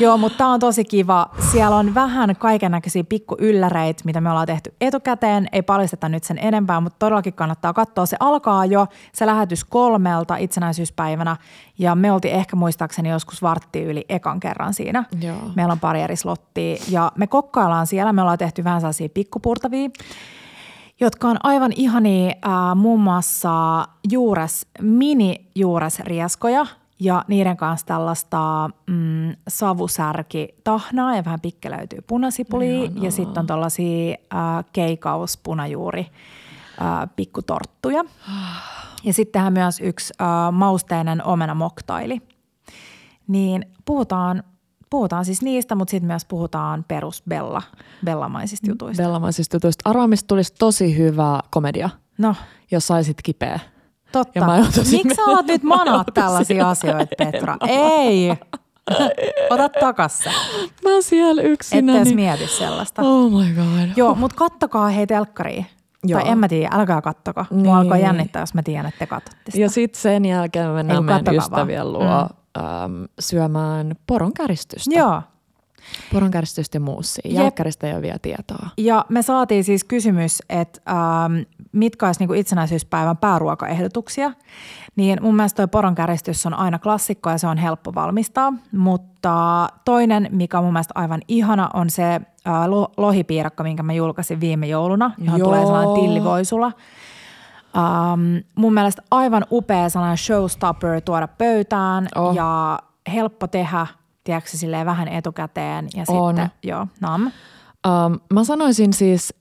Joo, mutta tämä on tosi kiva. Siellä on vähän kaiken näköisiä pikku ylläreitä, mitä me ollaan tehty etukäteen. Ei paljasteta nyt sen enempää, mutta todellakin kannattaa katsoa. Se alkaa jo, se lähetys kolmelta itsenäisyyspäivänä. Ja me oltiin ehkä muistaakseni joskus vartti yli ekan kerran siinä. Joo. Meillä on pari eri slottia ja me kokkaillaan siellä. Me ollaan tehty vähän sellaisia pikkupurtavia jotka on aivan ihania äh, muun muassa juures, mini-juuresrieskoja ja niiden kanssa tällaista mm, savusärkitahnaa ja vähän pikkelöityy punasipulia Ihanaa. ja sitten on tuollaisia äh, keikauspunajuuri äh, pikkutorttuja. Ja sittenhän myös yksi äh, mausteinen omena moktaili. Niin puhutaan, puhutaan siis niistä, mutta sitten myös puhutaan perus Bella, bellamaisista jutuista. Bellamaisista jutuista. Arvaa, mistä tulisi tosi hyvä komedia, No, jos saisit kipeä. Totta. Miksi sä alat nyt manaa tällaisia asioita, Petra? Ei! Ota takas se. Mä oon siellä Ette yksinä. edes niin... mieti sellaista. Oh my god. Joo, mutta kattokaa hei telkkaria. Joo. Tai en mä tiedä, älkää kattoko. Mua Niin. alkaa jännittää, jos mä tiedän, että te katsotte sitä. Ja sitten sen jälkeen me mennään Ei, meidän ystävien vaan. luo äm, syömään poronkäristystä. Joo. Poronkäristystä ja muussia. Jälkkäristä ei ole vielä tietoa. Ja me saatiin siis kysymys, että ähm, mitkä olisi niinku itsenäisyyspäivän pääruokaehdotuksia. Niin mun mielestä toi poronkäristys on aina klassikko ja se on helppo valmistaa. Mutta toinen, mikä on mun mielestä aivan ihana, on se äh, lo- lohipiirakka, minkä mä julkaisin viime jouluna, johon Joo. tulee sellainen tillivoisula. Um, mun mielestä aivan upea sellainen showstopper tuoda pöytään Oh. ja helppo tehdä, tiedätkö, silleen vähän etukäteen. Ja On. sitten, joo, nam. Um, mä sanoisin siis,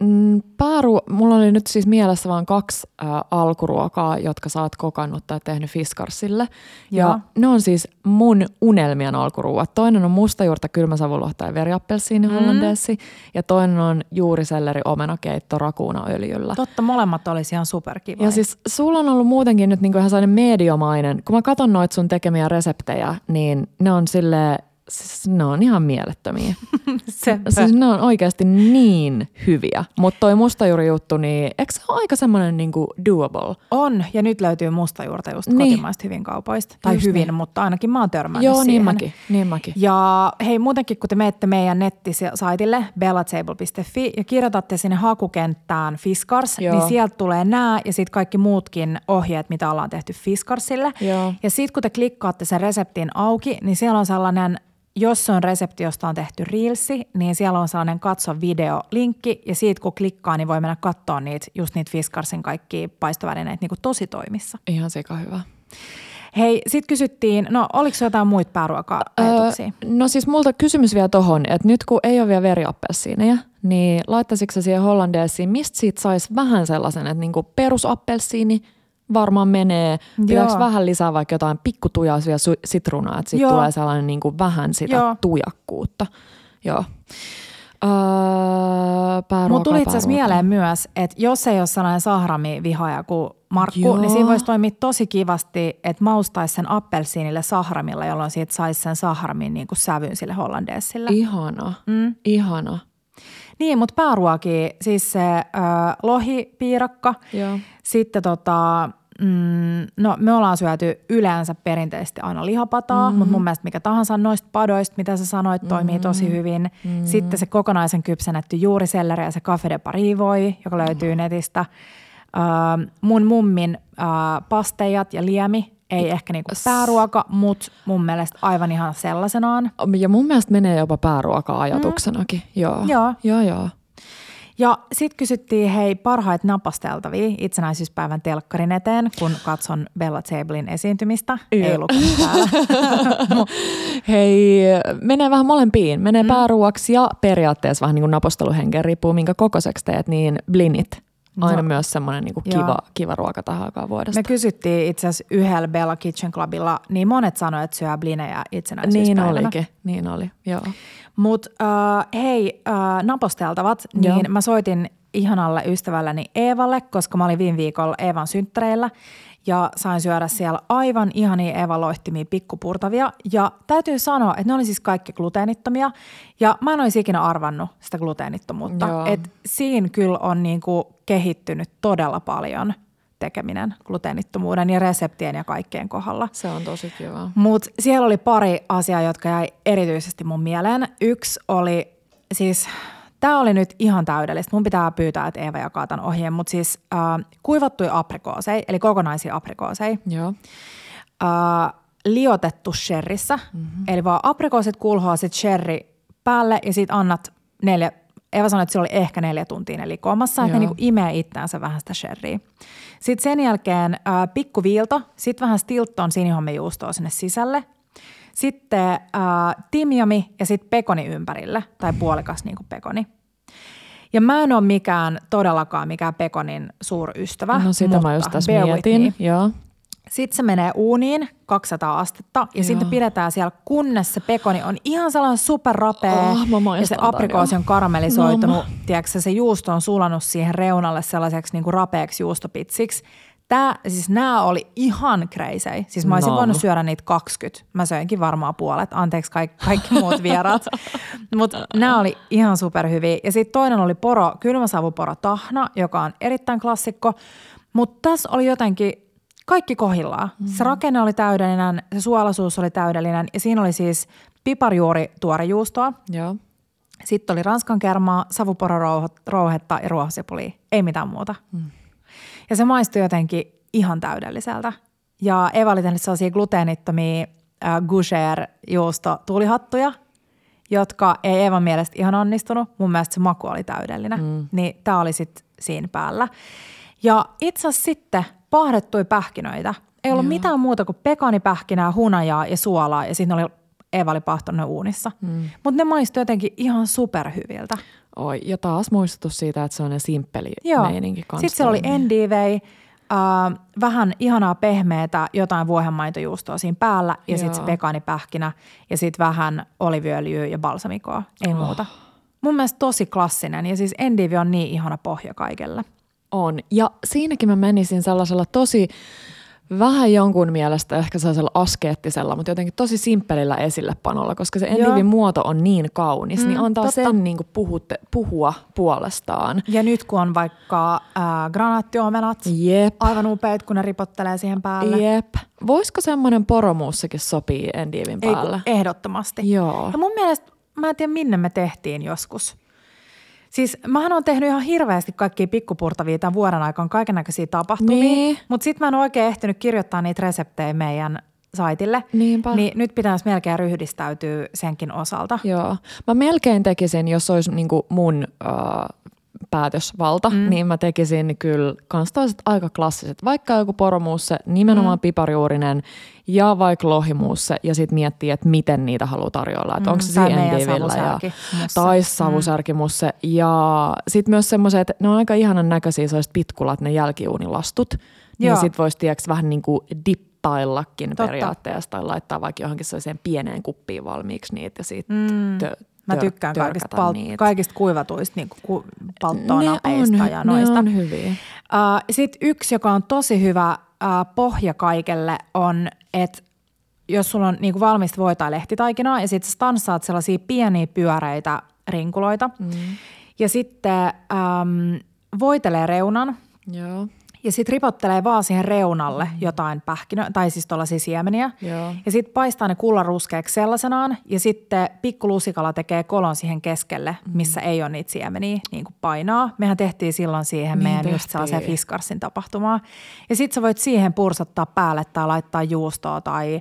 mm, pääru- mulla oli nyt siis mielessä vain kaksi äh, alkuruokaa, jotka sä oot kokannut tai tehnyt Fiskarsille. Joo. Ja ne on siis mun unelmien alkuruuat. Toinen on mustajuurta, kylmäsavulohta ja veriappelsiini Mm. hollandeessi. Ja toinen on juuriselleri omenakeitto rakuunaöljyllä. Totta, molemmat olisi ihan superkiva. Ja siis sulla on ollut muutenkin nyt niinku ihan sellainen mediomainen, kun mä katson noita sun tekemiä reseptejä, niin ne on sille, siis ne on ihan mielettömiä. <laughs> se, Siis ne on oikeasti niin hyviä. Mutta toi mustajuuri juttu, niin eikö se ole aika semmoinen niinku doable? on, ja nyt löytyy mustajuurta just Niin. kotimaista hyvin kaupoista. Tai Just hyvin, niin. mutta ainakin mä oon törmännyt Joo, siihen. niin mäkin. Niin mäkin. Ja hei, muutenkin kun te menette meidän nettisaitille bellatable.fi ja kirjoitatte sinne hakukenttään Fiskars, Joo. niin sieltä tulee nämä ja sitten kaikki muutkin ohjeet, mitä ollaan tehty Fiskarsille. Joo. Ja sitten kun te klikkaatte sen reseptin auki, niin siellä on sellainen, jos se on resepti, josta on tehty reelsi, niin siellä on sellainen katso video linkki ja siitä kun klikkaa, niin voi mennä katsoa niitä, just niitä Fiskarsin kaikki paistovälineitä niin kuin tosi toimissa. Ihan sika hyvä. Hei, sitten kysyttiin, no oliko jotain muita pääruoka-ajatuksia? Öö, no siis multa kysymys vielä tohon, että nyt kun ei ole vielä veriappelsiineja, niin laittaisitko siihen hollandeessiin, mistä siitä saisi vähän sellaisen, että niinku perusappelsiini varmaan menee, pitääkö Joo. vähän lisää vaikka jotain pikkutujaisia su- sitruunaa, että siitä Joo. tulee sellainen niinku vähän sitä Joo. tujakkuutta. Joo. Öö, Mulla tuli itse asiassa mieleen myös, että jos ei ole sellainen sahrami-vihaaja kuin Markku, Joo. niin siinä voisi toimia tosi kivasti, että maustaisi sen appelsiinille sahramilla, jolloin siitä saisi sen sahramin niin kuin sävyn sille hollandeessille. Ihana, mm. ihana. Niin, mutta pääruoki, siis se ö, lohipiirakka, Joo. sitten tota, mm, no me ollaan syöty yleensä perinteisesti aina lihapataa, mm-hmm. mutta mun mielestä mikä tahansa noista padoista, mitä sä sanoit, toimii mm-hmm. tosi hyvin. Mm-hmm. Sitten se kokonaisen kypsennetty juuriselleri ja se Café de Paris voi, joka löytyy netistä. Ö, mun mummin ö, pasteijat ja liemi, ei ehkä niinku pääruoka, mutta mun mielestä aivan ihan sellaisenaan. Ja mun mielestä menee jopa pääruoka-ajatuksenakin. Mm. Joo. Joo. Joo, joo. Ja sitten kysyttiin hei parhaita napasteltavia itsenäisyyspäivän telkkarin eteen, kun katson Bella Tablein esiintymistä. Ei Joo. lukenut täällä. <laughs> Hei, menee vähän molempiin. Menee mm. pääruuaksi ja periaatteessa vähän niin kuin naposteluhenkeen, riippuu minkä kokoiseksi teet, niin blinit. Aina No. myös semmoinen niin Joo. kiva, kiva ruoka tähän aikaan vuodesta. Me kysyttiin itse asiassa yhdellä Bella Kitchen Clubilla, niin monet sanoivat, että syö blinejä niin itsenäisyyspäivänä. olikin, niin oli, joo. Mutta äh, hei, äh, naposteltavat, Joo. niin mä soitin ihanalle ystävälläni Eevalle, koska mä olin viime viikolla Eevan synttäreillä ja sain syödä siellä aivan ihania Eevan loihtimia pikkupurtavia. Ja täytyy sanoa, että ne oli siis kaikki gluteenittomia ja mä en olisi ikinä arvannut sitä gluteenittomuutta. Joo. Et siinä kyllä on niinku kehittynyt todella paljon tekeminen gluteenittomuuden ja reseptien ja kaikkien kohdalla. Se on tosi kiva. Mutta siellä oli pari asiaa, jotka jäi erityisesti mun mieleen. Yksi oli siis, tämä oli nyt ihan täydellistä. Mun pitää pyytää, että Eeva jakaa tämän ohjeen, mutta siis äh, kuivattuja aprikooseja, eli kokonaisia aprikooseja, Joo. äh, liotettu sherrissä. Mm-hmm. Eli vaan aprikoosit kulhoa sit sherry päälle ja sit annat neljä Eva sanoi, että se oli ehkä neljä tuntia ne likoamassa, että ne niin imee itseänsä vähän sitä sherryä. Sitten sen jälkeen äh, pikkuviilto, sitten vähän stilton sinihommejuustoa sinne sisälle. Sitten äh, timjami ja sitten pekoni ympärille, tai puolikas niin kuin pekoni. Ja mä en ole mikään todellakaan mikään pekonin suurystävä. No sitä mutta mä just tässä mietin. Joo. Sitten se menee uuniin 200 astetta ja Joo. sitten pidetään siellä, kunnes se pekoni on ihan sellainen superrapea Oh, ja se aprikoosi on karamellisoitunut. No, Tiedätkö, se juusto on sulanut siihen reunalle sellaiseksi niin kuin rapeaksi juustopitsiksi. Tää, siis nämä oli ihan crazy. Siis mä olisin No. voinut syödä niitä 20. Mä söinkin varmaan puolet. Anteeksi kaikki, kaikki muut vieraat. <laughs> Mutta nämä oli ihan superhyviä. Ja sitten toinen oli poro, kylmäsavuporo tahna, joka on erittäin klassikko. Mutta tässä oli jotenkin kaikki kohillaan. Mm. Se rakenne oli täydellinen, se suolaisuus oli täydellinen ja siinä oli siis piparjuuri tuorejuustoa. Joo. Sitten oli ranskan kermaa, savuporonrouhetta ja ruohosipulia. Ei mitään muuta. Mm. Ja se maistui jotenkin ihan täydelliseltä. Ja Eva oli tehnyt sellaisia gluteenittomia äh, Goucher-juusto tuulihattuja, jotka ei Evan mielestä ihan onnistunut. Mun mielestä se maku oli täydellinen. Mm. Niin tämä oli sitten siinä päällä. Ja itse asiassa sitten paahdettuja pähkinöitä. Ei ollut Joo. mitään muuta kuin pekanipähkinää, hunajaa ja suolaa. Ja sitten oli Eva oli paahtanut uunissa. Mm. Mutta ne maistui jotenkin ihan superhyviltä. Oi, ja taas muistutus siitä, että se on ne simppeli Joo. meininki kanssa. Sitten siellä oli. NDV, äh, vähän ihanaa pehmeätä, jotain vuohenmaitojuustoa siinä päällä ja sitten se Joo. pekaanipähkinä ja sitten vähän oliviöljyä ja balsamikoa, ei oh. muuta. Mun mielestä tosi klassinen ja siis NDV on niin ihana pohja kaikelle. On. Ja siinäkin mä menisin sellaisella tosi vähän jonkun mielestä ehkä sellaisella askeettisella, mutta jotenkin tosi simppelillä esillepanolla, koska se. Endivin muoto on niin kaunis, mm, niin antaa totta. sen niin kuin puhutte, puhua puolestaan. Ja nyt kun on vaikka äh, granaattiomenat, Jep. aivan upeat, kun ne ripottelee siihen päälle. Jep. Voisiko semmoinen poromuussakin sopii Endivin Ei, kun päällä? ehdottomasti. Joo. Ja mun mielestä, mä en tiedä minne me tehtiin joskus. Siis mähän on tehnyt ihan hirveästi kaikkia pikkupurtavia tämän vuoden aikaan, kaiken näköisiä tapahtumia. Niin. Mutta sitten mä en oikein ehtinyt kirjoittaa niitä reseptejä meidän saitille. Niinpä. Niin nyt pitäisi melkein ryhdistäytyä senkin osalta. Joo. Mä melkein tekisin, jos olisi niinku mun äh, päätösvalta, mm. niin mä tekisin kyllä kans toiset aika klassiset. Vaikka joku poromuusse, nimenomaan mm. piparjuurinen ja vaikka lohimuusse ja sitten miettii, että miten niitä haluaa tarjoilla. Että Mm, onko se endivillä ja, tai savusärkimusse. Ja sitten myös semmoiset, että ne on aika ihanan näköisiä sellaiset pitkulat, ne jälkiuunilastut. Niin Joo. sit voisi tiedätkö, vähän niin kuin dippaillakin Totta. periaatteessa tai laittaa vaikka johonkin sellaiseen pieneen kuppiin valmiiksi niitä ja sitten Mm. tö, Mä tör- tykkään kaikista, pal- niitä. kaikista kuivatuista niin ku- ne palttonapeista on, ja noista. Ne on hyviä. Uh, Sitten yksi, joka on tosi hyvä uh, pohja kaikelle, on, että jos sulla on niinku valmista voi tai lehtitaikinaa ja sitten stanssaat sellaisia pieniä pyöreitä rinkuloita mm. ja sitten um, voitelee reunan Joo, ja sitten ripottelee vaan siihen reunalle jotain pähkinö, tai siis tuollaisia siemeniä. Joo. Ja sitten paistaa ne kullaruskeaksi sellaisenaan ja sitten pikkulusikalla tekee kolon siihen keskelle, missä ei ole niitä siemeniä, niin kuin painaa. Mehän tehtiin silloin siihen Niin meidän just tehtiin. sellaiseen Fiskarsin tapahtumaan. Ja sitten sä voit siihen pursottaa päälle tai laittaa juustoa tai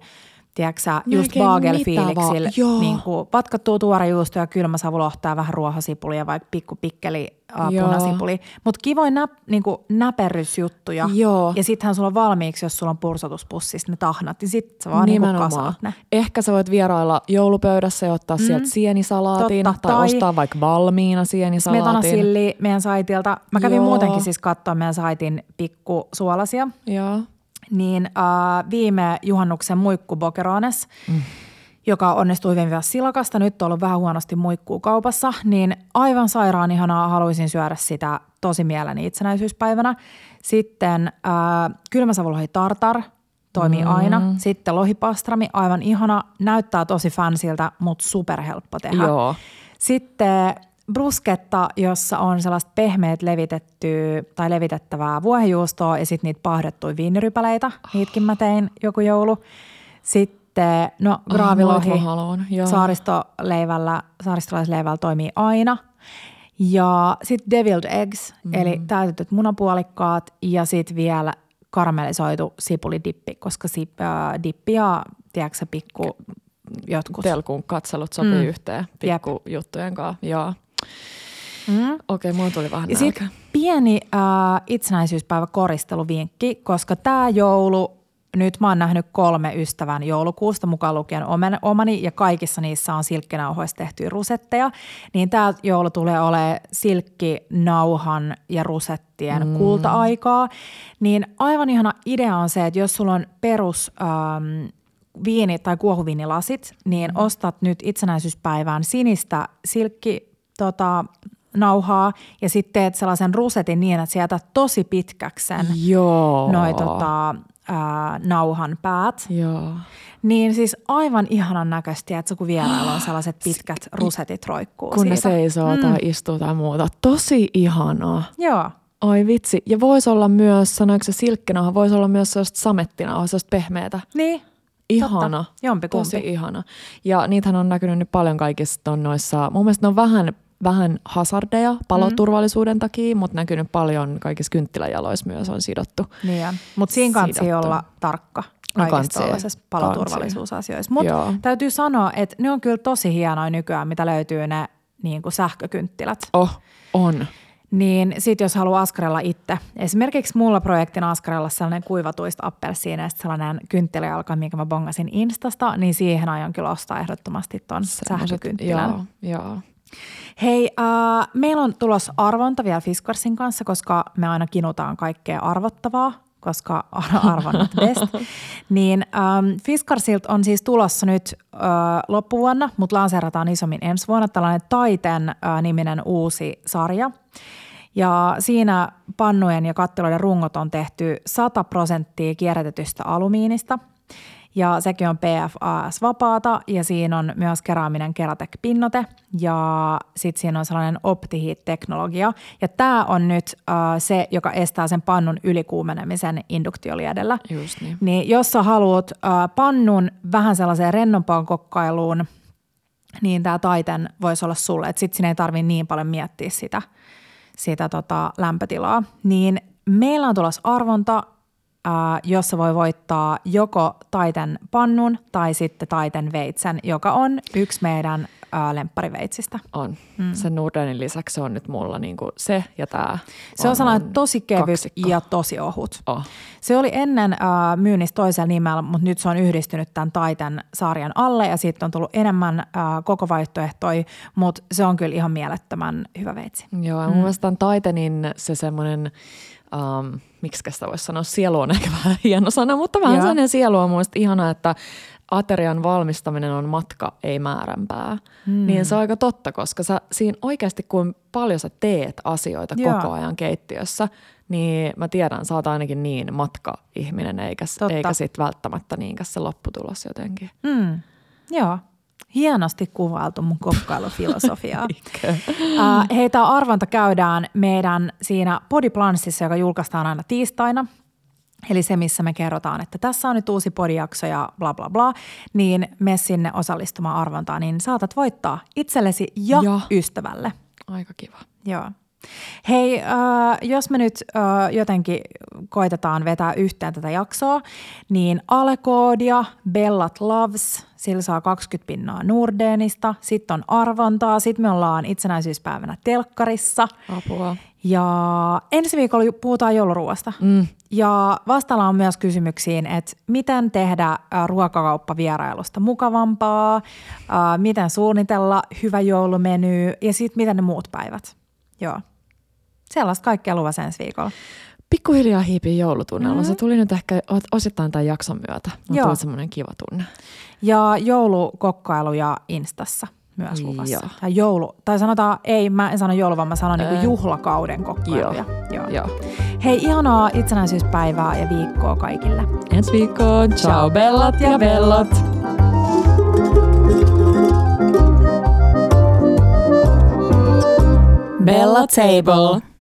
tiedätkö just. Joo. niin kuin vatkattua tuorejuustoa ja kylmä savulohtaa vähän ruohosipulia, vaikka pikku pikkeli äh, punasipuli. Mutta kivoin näp, niin kuin näperrysjuttuja. Joo. Ja sittenhän sulla on valmiiksi, jos sulla on pursotuspussissa ne tahnat, niin sit sä vaan niin kasaat ne. Ehkä sä voit vierailla joulupöydässä ja ottaa mm. sieltä sienisalaatin Totta, tai, tai- ostaa vaikka valmiina sienisalaatin. Smetanasilli meidän saitilta. Mä kävin Joo. muutenkin siis katsoa meidän saitin pikkusuolasia. Joo. Niin äh, viime juhannuksen muikku Bokerones, mm. joka onnistui hyvin vielä silakasta, nyt on ollut vähän huonosti muikkuu kaupassa, niin aivan sairaan ihanaa haluaisin syödä sitä tosi mieleni itsenäisyyspäivänä. Sitten äh, kylmäsavulohi tartar toimii mm. aina. Sitten lohipastrami, aivan ihana, näyttää tosi fansiltä, mutta superhelppo tehdä. Joo. Sitten brusketta, jossa on sellaista pehmeät levitettyä tai levitettävää vuohenjuustoa ja sitten niitä paahdettuja viinirypäleitä. Niitäkin mä tein joku joulu. Sitten, no graavilohi haluan, joo. saaristoleivällä, saaristolaisleivällä toimii aina. Ja sitten deviled eggs, mm. eli täytetyt munapuolikkaat ja sitten vielä karamellisoitu sipulidippi, koska sip, äh, dippi ja tiedätkö, pikku jotkut Telkuun katselut sopii mm. yhteen pikkujuttujen kanssa. Joo. Mm. Okei, okay, mulla tuli vähän ja pieni äh, itsenäisyyspäivä koristeluvinkki, koska tämä joulu nyt mä oon nähnyt kolme ystävän joulukuusta, mukaan lukien omani, ja kaikissa niissä on silkkinauhoista tehtyjä rusetteja. Niin tämä joulu tulee olemaan silkkinauhan ja rusettien mm. kulta-aikaa. Niin aivan ihana idea on se, että jos sulla on perus ähm, viini- tai kuohuviinilasit, niin mm. ostat nyt itsenäisyyspäivään sinistä silkki tota, nauhaa ja sitten teet sellaisen rusetin niin, että sieltä tosi pitkäksi sen Joo. noi, tota, ää, nauhan päät. Joo. Niin siis aivan ihanan näköisesti, että kun vierailla on sellaiset <gasps> pitkät rusetit roikkuu Kun siitä. ne seisoo mm. tai istuu tai muuta. Tosi ihanaa. Joo. Oi vitsi. Ja voisi olla myös, sanoiko se silkkinauha, voisi olla myös sellaista samettinauha, sellaista pehmeätä. Niin. Ihana. Jompi Tosi ihana. Ja niitähän on näkynyt nyt paljon kaikissa noissa, mun mielestä ne on vähän vähän hazardeja paloturvallisuuden takia, mutta näkynyt paljon kaikissa kynttiläjaloissa myös on sidottu. Niin mutta siinä kanssa olla tarkka no kaikissa no paloturvallisuusasioissa. Mutta täytyy sanoa, että ne on kyllä tosi hienoja nykyään, mitä löytyy ne niin kuin sähkökynttilät. Oh, on. Niin sit jos haluaa askarella itse, esimerkiksi mulla projektina askarella sellainen kuivatuista appelsiineista sellainen kynttiläjalka, minkä mä bongasin Instasta, niin siihen aion kyllä ostaa ehdottomasti ton sähkökynttilän. Joo, joo. Hei, äh, meillä on tulos arvonta vielä Fiskarsin kanssa, koska me aina kinutaan kaikkea arvottavaa, koska <laughs> arvonnat best. niin ähm, Fiskarsilta on siis tulossa nyt äh, loppuvuonna, mutta lanseerataan isommin ensi vuonna tällainen Taiten äh, niminen uusi sarja. Ja siinä pannujen ja kattiloiden rungot on tehty 100 prosenttia kierrätetystä alumiinista – ja sekin on PFAS-vapaata ja siinä on myös keraaminen Keratec-pinnote ja sitten siinä on sellainen OptiHeat-teknologia. Ja tämä on nyt äh, se, joka estää sen pannun ylikuumenemisen induktioliedellä. Just niin. niin jos sä haluat äh, pannun vähän sellaiseen rennompaan kokkailuun, niin tämä taiten voisi olla sulle, että sitten sinne ei tarvitse niin paljon miettiä sitä, sitä tota lämpötilaa. Niin meillä on tulossa arvonta jossa voi voittaa joko taiten pannun tai sitten taiten veitsen, joka on yksi meidän ää, lemppariveitsistä. On. Mm. Sen Nordenin lisäksi se on nyt mulla niinku se ja tämä. Se on, on sellainen tosi kevyt kaksikko. ja tosi ohut. Oh. Se oli ennen ää, myynnissä toisella nimellä, mutta nyt se on yhdistynyt tämän taiten sarjan alle ja siitä on tullut enemmän ää, koko vaihtoehtoja, mutta se on kyllä ihan mielettömän hyvä veitsi. Joo, ja mm. mun mielestä tämän taitenin se semmoinen – um, miksi sitä voisi sanoa, sielu on ehkä <laughs> vähän hieno sana, mutta vähän sellainen sielu on mielestäni ihana, että aterian valmistaminen on matka, ei määränpää. Hmm. Niin se on aika totta, koska sä siinä oikeasti kun paljon sä teet asioita Joo. koko ajan keittiössä, niin mä tiedän, sä oot ainakin niin matka-ihminen, eikä, eikä sit välttämättä niinkään se lopputulos jotenkin. Hmm. Joo, Hienosti kuvailtu mun kokkailufilosofiaa. <laughs> uh, hei, tämä arvonta käydään meidän siinä Podiplanssissa, joka julkaistaan aina tiistaina. Eli se, missä me kerrotaan, että tässä on nyt uusi podijakso ja bla bla bla, niin me sinne osallistumaan arvontaan, niin saatat voittaa itsellesi ja, ja. ystävälle. Aika kiva. Joo. Hei, äh, jos me nyt äh, jotenkin koitetaan vetää yhteen tätä jaksoa, niin Alekoodia, Bellat Loves, sillä saa 20 pinnaa Nordeenista, sitten on arvontaa, sitten me ollaan itsenäisyyspäivänä telkkarissa. Apua. Ja ensi viikolla puhutaan jouluruoasta. Mm. Ja vastalla on myös kysymyksiin, että miten tehdä äh, ruokakauppavierailusta mukavampaa, äh, miten suunnitella hyvä joulumeny ja sitten miten ne muut päivät. Joo. Sellaista kaikkea luvassa ensi viikolla. Pikkuhiljaa hiipii joulutunnella. Mm-hmm. Se tuli nyt ehkä osittain tämän jakson myötä. On tullut semmoinen kiva tunne. Ja joulukokkailuja Instassa myös luvassa. Joo. Tai joulu, tai sanotaan, ei mä en sano joulu, vaan mä sanon niinku juhlakauden kokkailuja. Joo. Joo. Hei, ihanaa itsenäisyyspäivää ja viikkoa kaikille. Ensi viikkoon. Ciao bellat ja bellot. Bella Table.